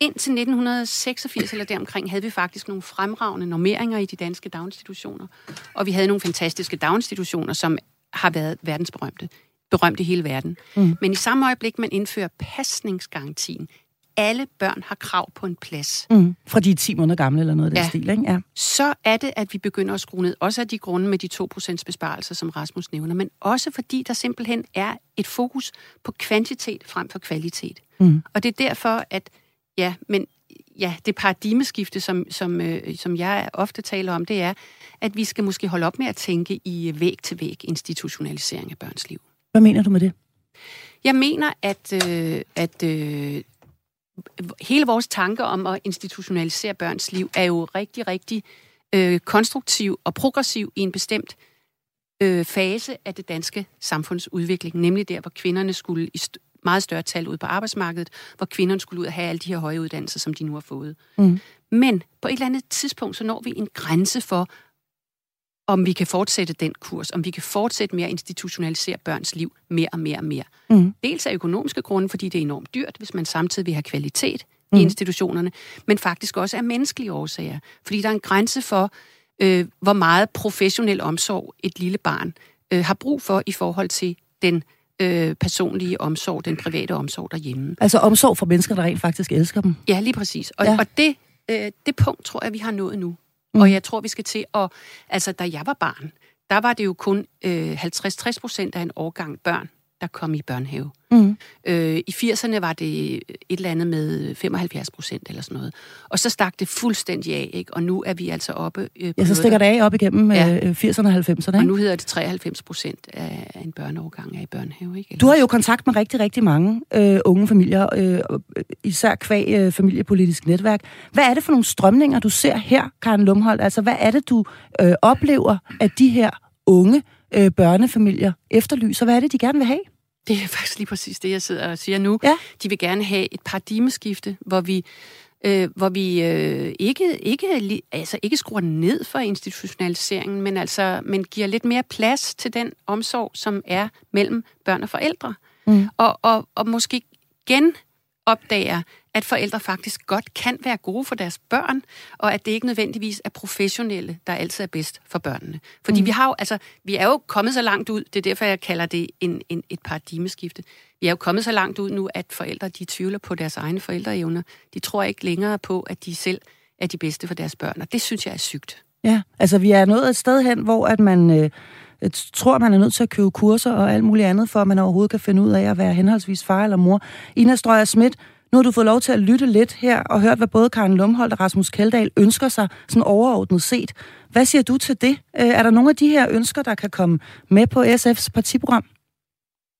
indtil 1986 eller deromkring havde vi faktisk nogle fremragende normeringer i de danske daginstitutioner. Og vi havde nogle fantastiske daginstitutioner, som har været verdensberømte berømt i hele verden. Mm. Men i samme øjeblik, man indfører pasningsgarantien, alle børn har krav på en plads. Mm. Fra de er 10 måneder gamle eller noget af den Ja. stil, ikke? Ja. Så er det, at vi begynder at skrue ned. Også af de grunde med de 2% besparelser, som Rasmus nævner. Men også fordi der simpelthen er et fokus på kvantitet frem for kvalitet. Mm. Og det er derfor, at ja, men ja, det paradigmeskifte, som, som, øh, som jeg ofte taler om, det er, at vi skal måske holde op med at tænke i væg-til-væg institutionalisering af børns liv. Hvad mener du med det? Jeg mener, at, øh, at øh, hele vores tanke om at institutionalisere børns liv er jo rigtig, rigtig øh, konstruktiv og progressiv i en bestemt øh, fase af det danske samfundsudvikling, nemlig der, hvor kvinderne skulle i meget større tal ud på arbejdsmarkedet, hvor kvinderne skulle ud og have alle de her høje uddannelser, som de nu har fået. Mm. Men på et eller andet tidspunkt, så når vi en grænse for, om vi kan fortsætte den kurs, om vi kan fortsætte med at institutionalisere børns liv mere og mere og mere. Mm. Dels af økonomiske grunde, fordi det er enormt dyrt, hvis man samtidig vil have kvalitet Mm. i institutionerne, men faktisk også af menneskelige årsager. Fordi der er en grænse for, øh, hvor meget professionel omsorg et lille barn øh, har brug for i forhold til den øh, personlige omsorg, den private omsorg derhjemme. Altså omsorg for mennesker, der rent faktisk elsker dem. Ja, lige præcis. Og, Ja. og det, øh, det punkt tror jeg, vi har nået nu. Mm. Og jeg tror, vi skal til at... Altså, da jeg var barn, der var det jo kun øh, 50-60 procent af en årgang børn, der kom i børnehave. Mm. Øh, I 80'erne var det et eller andet med 75 procent eller sådan noget. Og så stak det fuldstændig af, ikke? Og nu er vi altså oppe øh, på Ja, så stikker det af op igennem Ja. ja. 80'erne og 90'erne. Og Ikke? nu hedder det 93 procent af en børneårgang er i børnehave, ikke? Du har jo kontakt med rigtig, rigtig mange øh, unge familier, øh, og, øh, især kvæg øh, familiepolitisk netværk. Hvad er det for nogle strømninger, du ser her, Karen Lumholdt? Altså, hvad er det, du øh, oplever, at de her unge øh, børnefamilier efterlyser? Hvad er det, de gerne vil have? Det er faktisk lige præcis det, jeg sidder og siger nu. Ja. De vil gerne have et paradigmeskifte, hvor vi, øh, hvor vi øh, ikke, ikke, altså ikke skruer ned for institutionaliseringen, men, altså, men giver lidt mere plads til den omsorg, som er mellem børn og forældre. Mm. Og, og, og måske gen opdager, at forældre faktisk godt kan være gode for deres børn, og at det ikke nødvendigvis er professionelle, der altid er bedst for børnene. Fordi mm. vi har jo, altså, vi er jo kommet så langt ud, det er derfor, jeg kalder det en, en, et paradigmeskifte. Vi er jo kommet så langt ud nu, at forældre, de tvivler på deres egne forældreevner. De tror ikke længere på, at de selv er de bedste for deres børn, og det synes jeg er sygt. Ja, altså vi er nået et sted hen, hvor at man øh, tror, man er nødt til at købe kurser og alt muligt andet, for at man overhovedet kan finde ud af at være henholdsvis far eller mor. Ina Strøger Schmidt, nu har du fået lov til at lytte lidt her og hørt, hvad både Karen Lumholdt og Rasmus Keldahl ønsker sig, sådan overordnet set. Hvad siger du til det? Øh, er der nogle af de her ønsker, der kan komme med på SF's partiprogram?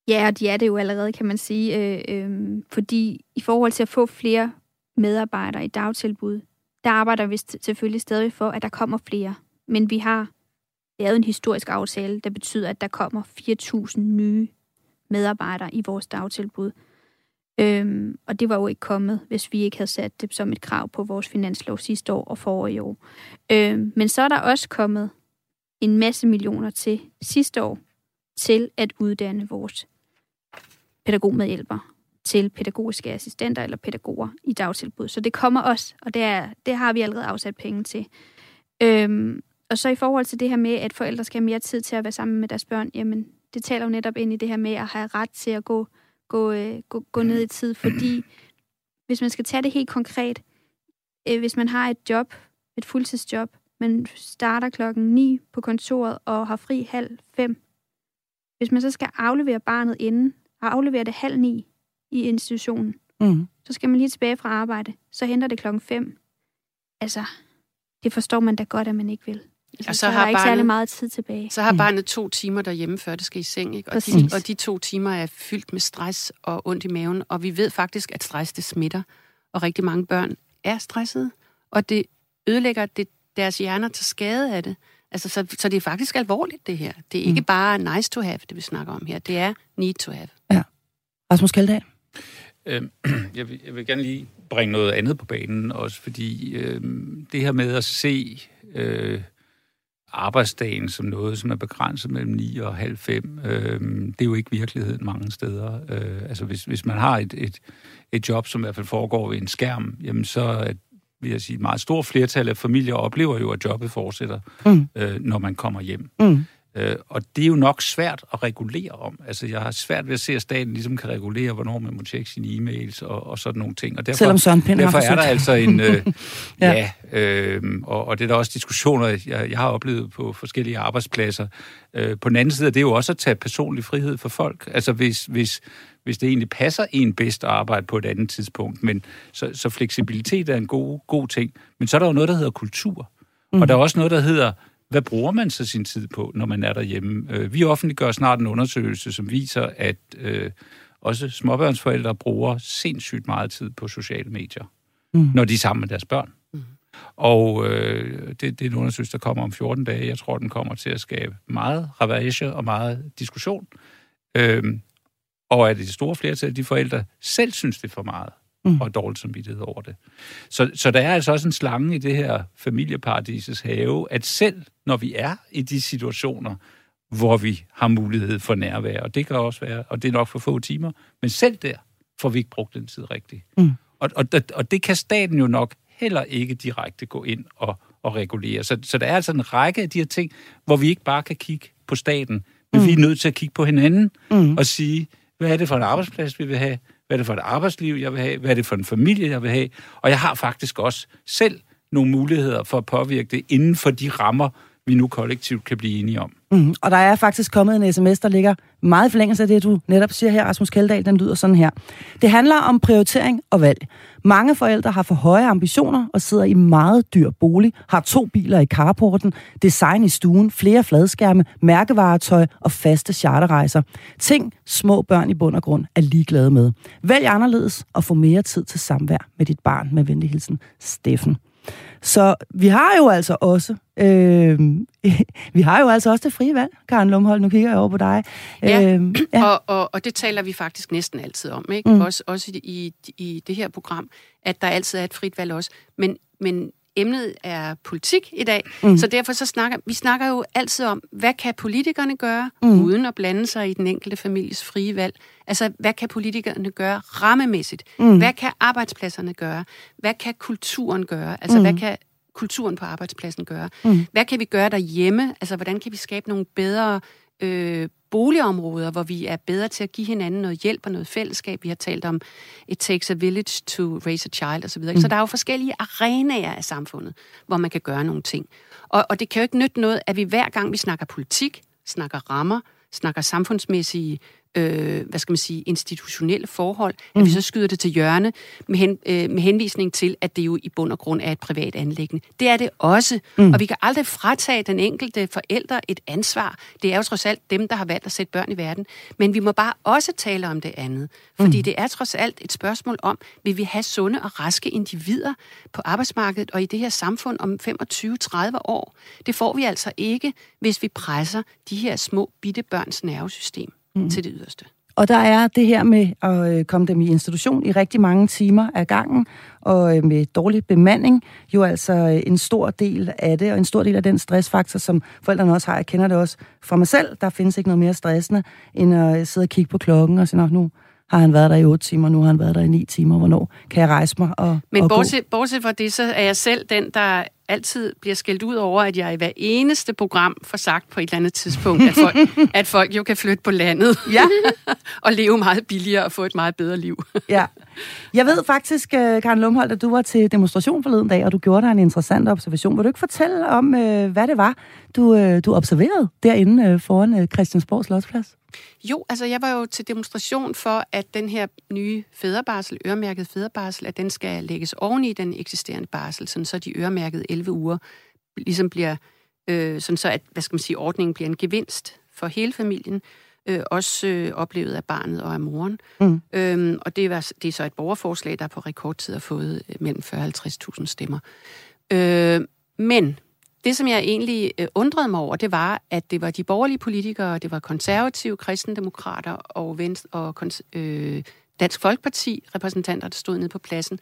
Ja, og de er det jo allerede, kan man sige. Øh, øh, fordi i forhold til at få flere medarbejdere i dagtilbud, der arbejder vi selvfølgelig stadig for, at der kommer flere. Men vi har lavet en historisk aftale, der betyder, at der kommer 4.000 nye medarbejdere i vores dagtilbud. Øhm, og det var jo ikke kommet, hvis vi ikke havde sat det som et krav på vores finanslov sidste år og forrige år. Øhm, men så er der også kommet en masse millioner til sidste år til at uddanne vores pædagogmedhjælper til pædagogiske assistenter eller pædagoger i dagtilbud. Så det kommer også, og det, er, det har vi allerede afsat penge til. Øhm, og så i forhold til det her med, at forældre skal have mere tid til at være sammen med deres børn, jamen det taler jo netop ind i det her med at have ret til at gå, gå, øh, gå, gå ned i tid, fordi hvis man skal tage det helt konkret, øh, hvis man har et job, et fuldtidsjob, man starter klokken 9 på kontoret og har fri halv fem, hvis man så skal aflevere barnet inden, og aflevere det halv ni i institutionen, Mm. så skal man lige tilbage fra arbejde, så henter det klokken 5. Altså, det forstår man da godt, at man ikke vil. Altså, Og så så, har ikke særlig meget tid tilbage. Så har Mm. barnet to timer derhjemme, før det skal i seng, ikke? Og, de, og de to timer er fyldt med stress og ondt i maven, og vi ved faktisk, at stress det smitter, og rigtig mange børn er stressede, og det ødelægger det, deres hjerner til skade af det. Altså, så, så det er faktisk alvorligt, det her. Det er ikke Mm. bare nice to have, det vi snakker om her. Det er need to have. Rasmus Keldahl? Øhm, jeg, vil, jeg vil gerne lige bringe noget andet på banen også, fordi øhm, det her med at se øh, arbejdsdagen som noget, som er begrænset mellem 9 og halv 5. Øh, det er jo ikke virkeligheden mange steder. Øh, altså hvis, hvis man har et, et, et job, som i hvert fald foregår ved en skærm, jamen så er vil jeg sige, meget stor flertal af familier oplever jo, at jobbet fortsætter, mm. øh, når man kommer hjem. Mm. Øh, og det er jo nok svært at regulere om. Altså, jeg har svært ved at se, at staten ligesom kan regulere, hvornår man må tjekke sine e-mails og, og sådan nogle ting. Og derfor, Selvom Søren Pind derfor er der altså en... Øh, ja, ja øh, og, og det er der også diskussioner, jeg, jeg har oplevet på forskellige arbejdspladser. Øh, på den anden side er det jo også at tage personlig frihed for folk. Altså, hvis, hvis, hvis det egentlig passer en bedst at arbejde på et andet tidspunkt. Men, så, så fleksibilitet er en god, god ting. Men så er der jo noget, der hedder kultur. Mm. Og der er også noget, der hedder hvad bruger man så sin tid på, når man er derhjemme? Øh, vi offentliggør snart en undersøgelse, som viser, at øh, også småbørnsforældre bruger sindssygt meget tid på sociale medier, mm. når de er sammen med deres børn. Mm. Og øh, det, det er en undersøgelse, der kommer om 14 dage. Jeg tror, den kommer til at skabe meget ravage og meget diskussion. Øh, og at det store flertal af de forældre selv synes, det er for meget mm. og dårligt samvittighed over det. Så, så der er altså også en slange i det her familieparadises have, at selv når vi er i de situationer, hvor vi har mulighed for nærvær, og det kan også være, og det er nok for få timer, men selv der får vi ikke brugt den tid rigtigt. Mm. Og, og, og det kan staten jo nok heller ikke direkte gå ind og, og regulere. Så, så der er altså en række af de her ting, hvor vi ikke bare kan kigge på staten, men mm. vi er nødt til at kigge på hinanden mm. og sige, hvad er det for en arbejdsplads, vi vil have? Hvad er det for et arbejdsliv, jeg vil have? Hvad er det for en familie, jeg vil have? Og jeg har faktisk også selv nogle muligheder for at påvirke det inden for de rammer, vi nu kollektivt kan blive enige om. Mm, og der er faktisk kommet en sms, der ligger meget forlængelse af det, du netop siger her, Rasmus Keldahl. Den lyder sådan her. Det handler om prioritering og valg. Mange forældre har for høje ambitioner og sidder i meget dyr bolig, har to biler i carporten, design i stuen, flere fladskærme, mærkevaretøj og faste charterrejser. Ting, små børn i bund og grund er ligeglade med. Vælg anderledes og få mere tid til samvær med dit barn. Med venlig hilsen, Steffen. Så vi har jo altså også øh, vi har jo altså også det frie valg, Karen Lumhold, nu kigger jeg over på dig. Ja, øh, ja. Og, og, og det taler vi faktisk næsten altid om, ikke? Mm. Også, også i, i det her program, at der altid er et frit valg også. Men, men emnet er politik i dag, mm. så derfor så snakker vi snakker jo altid om, hvad kan politikerne gøre, mm. uden at blande sig i den enkelte families frie valg. Altså, hvad kan politikerne gøre rammemæssigt? Mm. Hvad kan arbejdspladserne gøre? Hvad kan kulturen gøre? Altså, mm. hvad kan kulturen på arbejdspladsen gøre? Mm. Hvad kan vi gøre derhjemme? Altså, hvordan kan vi skabe nogle bedre øh, boligområder, hvor vi er bedre til at give hinanden noget hjælp og noget fællesskab. Vi har talt om It takes a village to raise a child osv. Mm. Så der er jo forskellige arenaer af samfundet, hvor man kan gøre nogle ting. Og, og det kan jo ikke nytte noget, at vi hver gang vi snakker politik, snakker rammer, snakker samfundsmæssige øh, hvad skal man sige, institutionelle forhold, mm. at vi mhm. så skyder det til hjørne med, hen, øh, med henvisning til, at det jo i bund og grund er et privat anlæggende. Det er det også, mm. og vi kan aldrig fratage den enkelte forældre et ansvar. Det er jo trods alt dem, der har valgt at sætte børn i verden. Men vi må bare også tale om det andet, fordi mm. det er trods alt et spørgsmål om, vil vi have sunde og raske individer på arbejdsmarkedet og i det her samfund om 25-30 år? Det får vi altså ikke, hvis vi presser de her små bitte børns nervesystem mm. til det yderste. Og der er det her med at øh, komme dem i institution i rigtig mange timer af gangen, og øh, med dårlig bemanding, jo altså øh, en stor del af det, og en stor del af den stressfaktor, som forældrene også har. Jeg kender det også fra mig selv. Der findes ikke noget mere stressende, end at sidde og kigge på klokken og sige, nu har han været der i 8 timer, nu har han været der i 9 timer, hvornår kan jeg rejse mig og Men og bortset, bortset fra det, så er jeg selv den, der altid bliver skældt ud over, at jeg i hver eneste program får sagt på et eller andet tidspunkt, at folk, at folk jo kan flytte på landet ja. og leve meget billigere og få et meget bedre liv. ja. Jeg ved faktisk, øh, Karen Lumholdt, at du var til demonstration forleden dag, og du gjorde dig en interessant observation. Vil du ikke fortælle om, øh, hvad det var, du, øh, du observerede derinde foran Christiansborg Slotsplads? Jo, altså jeg var jo til demonstration for, at den her nye fædrebarsel, øremærket fædrebarsel, at den skal lægges oven i den eksisterende barsel, sådan så de øremærkede 11 uger ligesom bliver, øh, sådan så at, hvad skal man sige, ordningen bliver en gevinst for hele familien, øh, også øh, oplevet af barnet og af moren. Mm. Øhm, og det, var, det er så et borgerforslag, der på rekordtid har fået øh, mellem 40 og 50.000 stemmer. Øh, men det, som jeg egentlig øh, undrede mig over, det var, at det var de borgerlige politikere, det var konservative, kristendemokrater og, venstre, og øh, Dansk Folkeparti repræsentanter, der stod nede på pladsen,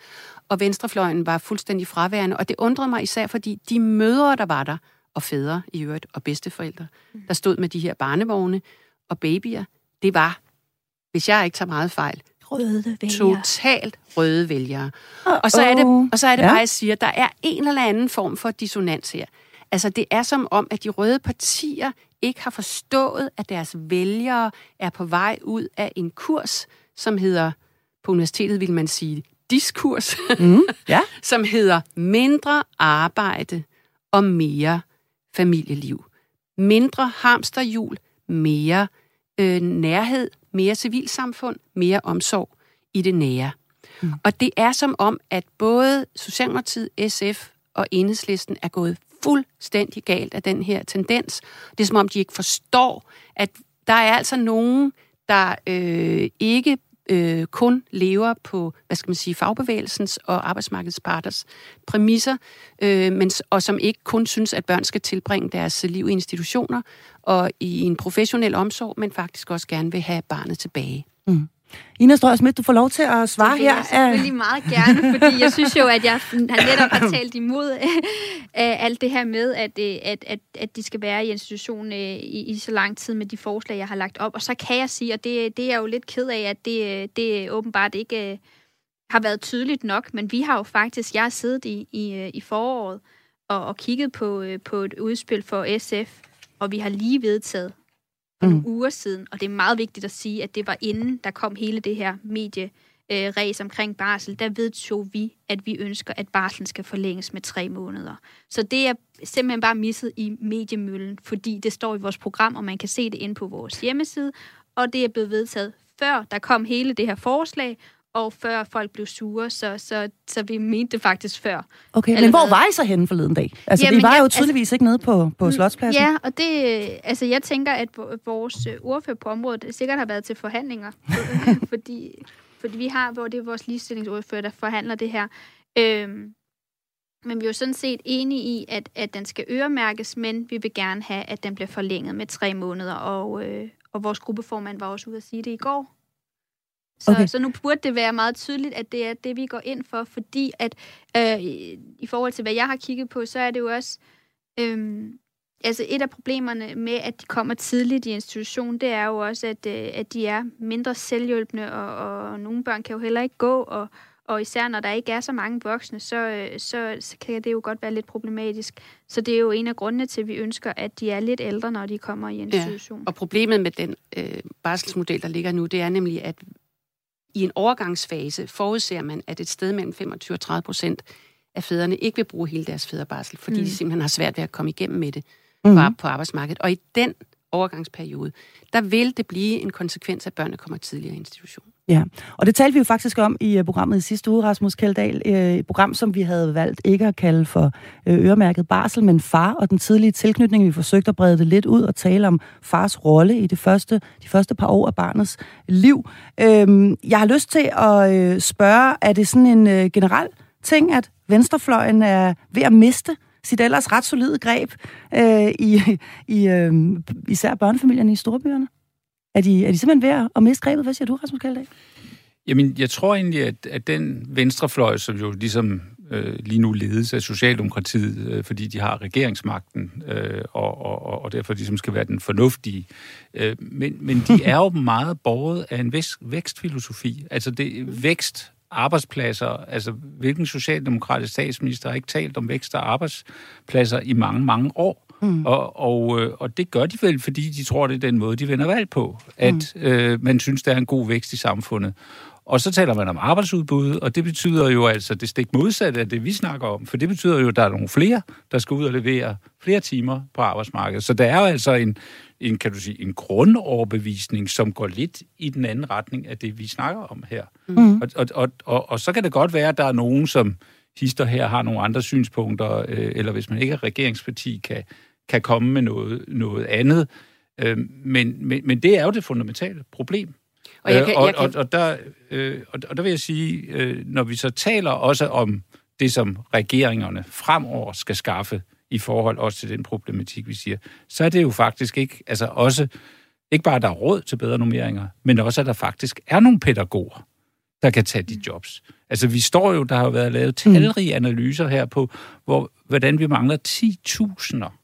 og venstrefløjen var fuldstændig fraværende. Og det undrede mig især, fordi de mødre, der var der, og fædre i øvrigt, og bedsteforældre, der stod med de her barnevogne og babyer. Det var, hvis jeg ikke tager meget fejl, Røde vælger. totalt røde vælgere. Og så er det, og så er det Ja. bare, jeg siger, der er en eller anden form for dissonans her. Altså, det er som om, at de røde partier ikke har forstået, at deres vælgere er på vej ud af en kurs, som hedder, på universitetet vil man sige, diskurs, Mm, ja. som hedder mindre arbejde og mere familieliv. Mindre hamsterhjul, mere øh, nærhed, mere civilsamfund, mere omsorg i det nære. Mm. Og det er som om, at både Socialdemokratiet, SF og Enhedslisten er gået fuldstændig galt af den her tendens. Det er som om, de ikke forstår, at der er altså nogen, der øh, ikke øh, kun lever på, hvad skal man sige, fagbevægelsens og arbejdsmarkedets parters præmisser, øh, men, og som ikke kun synes, at børn skal tilbringe deres liv i institutioner og i en professionel omsorg, men faktisk også gerne vil have barnet tilbage. Mm. Ina Strøger Schmidt, du får lov til at svare Det vil her. jeg selvfølgelig meget gerne, fordi jeg synes jo, at jeg netop har talt imod øh, alt det her med, at, øh, at, at, at de skal være i institution øh, i, i så lang tid med de forslag, jeg har lagt op. Og så kan jeg sige, og det, det er jeg jo lidt ked af, at det, øh, det åbenbart ikke øh, har været tydeligt nok, men vi har jo faktisk, jeg har siddet i, i, øh, i foråret og, og kigget på, øh, på et udspil for SF, og vi har lige vedtaget for nogle uger siden, og det er meget vigtigt at sige, at det var inden, der kom hele det her medie øh, ræs omkring barsel, der vedtog vi, at vi ønsker, at barselen skal forlænges med tre måneder. Så det er simpelthen bare misset i mediemøllen, fordi det står i vores program, og man kan se det inde på vores hjemmeside, og det er blevet vedtaget før der kom hele det her forslag, og før folk blev sure, så, så, så vi mente det faktisk før. Okay, men Allerede. hvor var I så henne forleden dag? Altså, Jamen, I var jeg- jo altså- tydeligvis ikke nede på, på Slotspladsen. Ja, og det, altså jeg tænker, at vo- vores øh, ordfører på området sikkert har været til forhandlinger, fordi, fordi vi har, hvor det er vores ligestillingsordfører, der forhandler det her. Øhm, men vi er jo sådan set enige i, at, at den skal øremærkes, men vi vil gerne have, at den bliver forlænget med tre måneder, og, øh, og vores gruppeformand var også ude at sige det i går. Så, Okay. så nu burde det være meget tydeligt, at det er det, vi går ind for, fordi at øh, i- forhold til, hvad jeg har kigget på, så er det jo også... Øhm, altså et af problemerne med, at de kommer tidligt i institution, det er jo også, at, øh, at de er mindre selvhjælpende, og, og nogle børn kan jo heller ikke gå, og, og især når der ikke er så mange voksne, så, øh, så, så kan det jo godt være lidt problematisk. Så det er jo en af grundene til, at vi ønsker, at de er lidt ældre, når de kommer i institution. Og problemet med den øh, barselsmodel, der ligger nu, det er nemlig, at i en overgangsfase forudser man, at et sted mellem 25 og 30 procent af fædrene ikke vil bruge hele deres fædrebarsel, fordi mm. de simpelthen har svært ved at komme igennem med det mm. på arbejdsmarkedet. Og i den overgangsperiode, der vil det blive en konsekvens, at børnene kommer tidligere i institution. Ja, og det talte vi jo faktisk om i øh, programmet i sidste uge, Rasmus Kjeldahl. Øh, et program, som vi havde valgt ikke at kalde for øh, øremærket barsel, men far og den tidlige tilknytning. Vi forsøgte at brede det lidt ud og tale om fars rolle i det første, de første par år af barnets liv. Øhm, jeg har lyst til at spørge, er det sådan en generel ting, at venstrefløjen er ved at miste sit ellers ret solide greb i, i især børnefamilierne i storbyerne? Er de, er de simpelthen ved at- miste grebet? Hvad siger du, Rasmus Kjeldahl? Jamen, jeg tror egentlig, at, at den venstrefløj, som jo ligesom øh, lige nu ledes af Socialdemokratiet, øh, fordi de har regeringsmagten, øh, og, og, og- og derfor ligesom skal være den fornuftige. Øh, men, men de er jo meget borget af en vækst, vækstfilosofi. Altså det vækst, arbejdspladser, altså hvilken socialdemokratisk statsminister har ikke talt om vækst og arbejdspladser i mange, mange år. Mm. Og, og, øh, og det gør de vel, fordi de tror, det er den måde, de vender valg på, at mm. øh, man synes, der er en god vækst i samfundet. Og så taler man om arbejdsudbud, og det betyder jo altså det stik modsatte af det, vi snakker om. For det betyder jo, at der er nogle flere, der skal ud og levere flere timer på arbejdsmarkedet. Så der er jo altså en, en kan du sige, en grundoverbevisning, som går lidt i den anden retning af det, vi snakker om her. Mm. Og, og, og, og, og så kan det godt være, at der er nogen, som hister her har nogle andre synspunkter, øh, eller hvis man ikke er regeringsparti, kan, kan komme med noget, noget andet. Øh, men, men, men det er jo det fundamentale problem. Og jeg kan- Øh, og, jeg kan- og, og, der, øh, og, der vil jeg sige, øh, når vi så taler også om det, som regeringerne fremover skal skaffe i forhold også til den problematik, vi siger, så er det jo faktisk ikke, altså også, ikke bare, at der er råd til bedre normeringer, men også, at der faktisk er nogle pædagoger, der kan tage de jobs. Altså, vi står jo, der har jo været lavet talrige analyser her på, hvor, hvordan vi mangler 10.000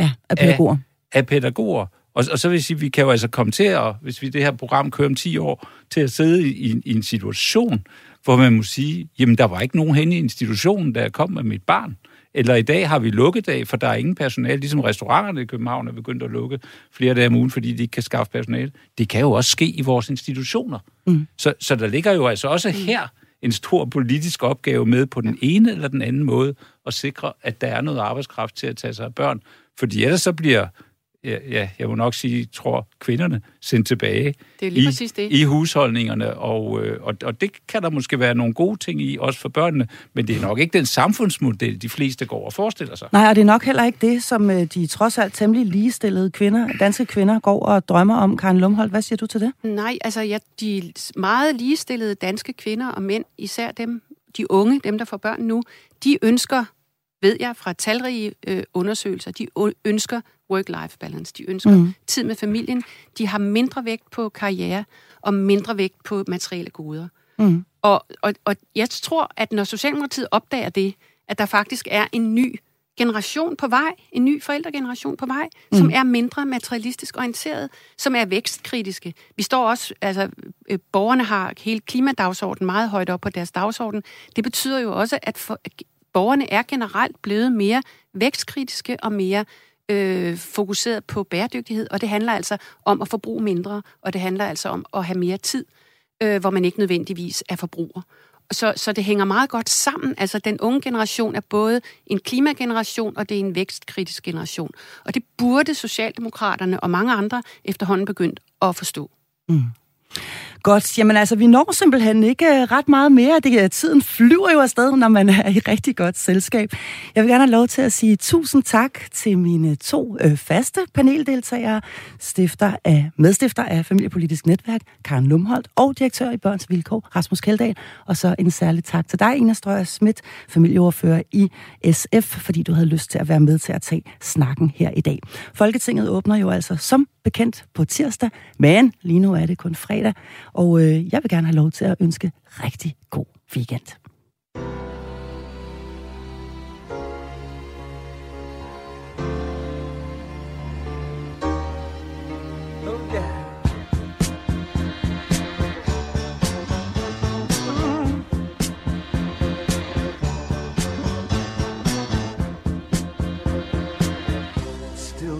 Ja, af pædagoger. Af, af pædagoger. Og, og så vil jeg sige, at vi kan jo altså komme til at, hvis vi det her program kører om 10 år, til at sidde i, i, en situation, hvor man må sige, jamen der var ikke nogen hen i institutionen, der kom med mit barn. Eller i dag har vi lukkedag, for der er ingen personale, ligesom restauranterne i København er begyndt at lukke flere dage om ugen, fordi de ikke kan skaffe personale. Det kan jo også ske i vores institutioner. Mm. Så, så der ligger jo altså også her en stor politisk opgave med på den ene eller den anden måde at sikre, at der er noget arbejdskraft til at tage sig af børn. Fordi ellers så bliver ja, ja, jeg må nok sige, tror kvinderne sendt tilbage det er lige i, præcis det. i husholdningerne, og, øh, og, og det kan der måske være nogle gode ting i, også for børnene, men det er nok ikke den samfundsmodel, de fleste går og forestiller sig. Nej, og det er nok heller ikke det, som øh, de trods alt temmelig ligestillede kvinder, danske kvinder går og drømmer om. Karen Lumholdt, hvad siger du til det? Nej, altså ja, de meget ligestillede danske kvinder og mænd, især dem, de unge, dem der får børn nu, de ønsker ved jeg fra talrige øh, undersøgelser, de ønsker work-life balance. De ønsker mm. tid med familien. De har mindre vægt på karriere og mindre vægt på materielle goder. Mm. Og, og, og jeg tror, at når Socialdemokratiet opdager det, at der faktisk er en ny generation på vej, en ny forældregeneration på vej, mm. som er mindre materialistisk orienteret, som er vækstkritiske. Vi står også, altså øh, borgerne har hele klimadagsordenen meget højt op på deres dagsorden. Det betyder jo også, at, for, at borgerne er generelt blevet mere vækstkritiske og mere øh, fokuseret på bæredygtighed, og det handler altså om at forbruge mindre, og det handler altså om at have mere tid, øh, hvor man ikke nødvendigvis er forbruger. Så, så det hænger meget godt sammen. Altså, den unge generation er både en klimageneration, og det er en vækstkritisk generation. Og det burde Socialdemokraterne og mange andre efterhånden begyndt at forstå. Mm. Godt, jamen altså, vi når simpelthen ikke øh, ret meget mere. Det, øh, tiden flyver jo afsted, når man er i rigtig godt selskab. Jeg vil gerne have lov til at sige tusind tak til mine to øh, faste paneldeltagere, stifter af, medstifter af Familiepolitisk Netværk, Karen Lumholdt, og direktør i Børns Vilkår, Rasmus Keldahl. Og så en særlig tak til dig, Ina Strøger Schmidt, familieordfører i SF, fordi du havde lyst til at være med til at tage snakken her i dag. Folketinget åbner jo altså som bekendt på tirsdag, men lige nu er det kun fredag, og øh, jeg vil gerne have lov til at ønske rigtig god weekend.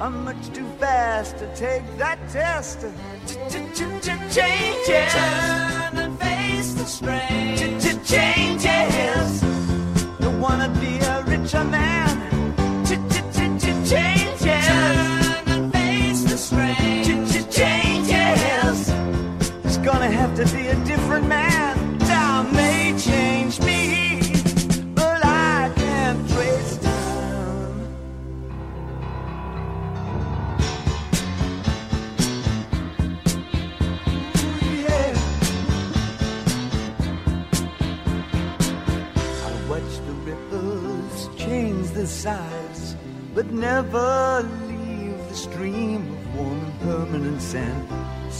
I'm much too fast to take that test. Changes. Turn and face the strain. Changes. Don't wanna be a richer man. Changes. Turn and face the strain. Changes. It's gonna have to be a different man.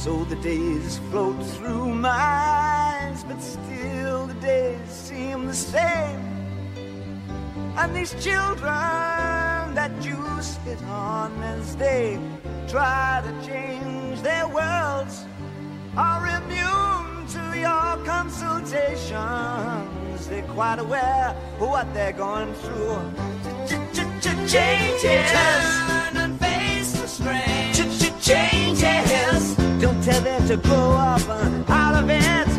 So the days float through my eyes, but still the days seem the same. And these children that you sit on as they try to change their worlds are immune to your consultations. They're quite aware of what they're going through changes. Turn and face tell them to grow up uh, out of it.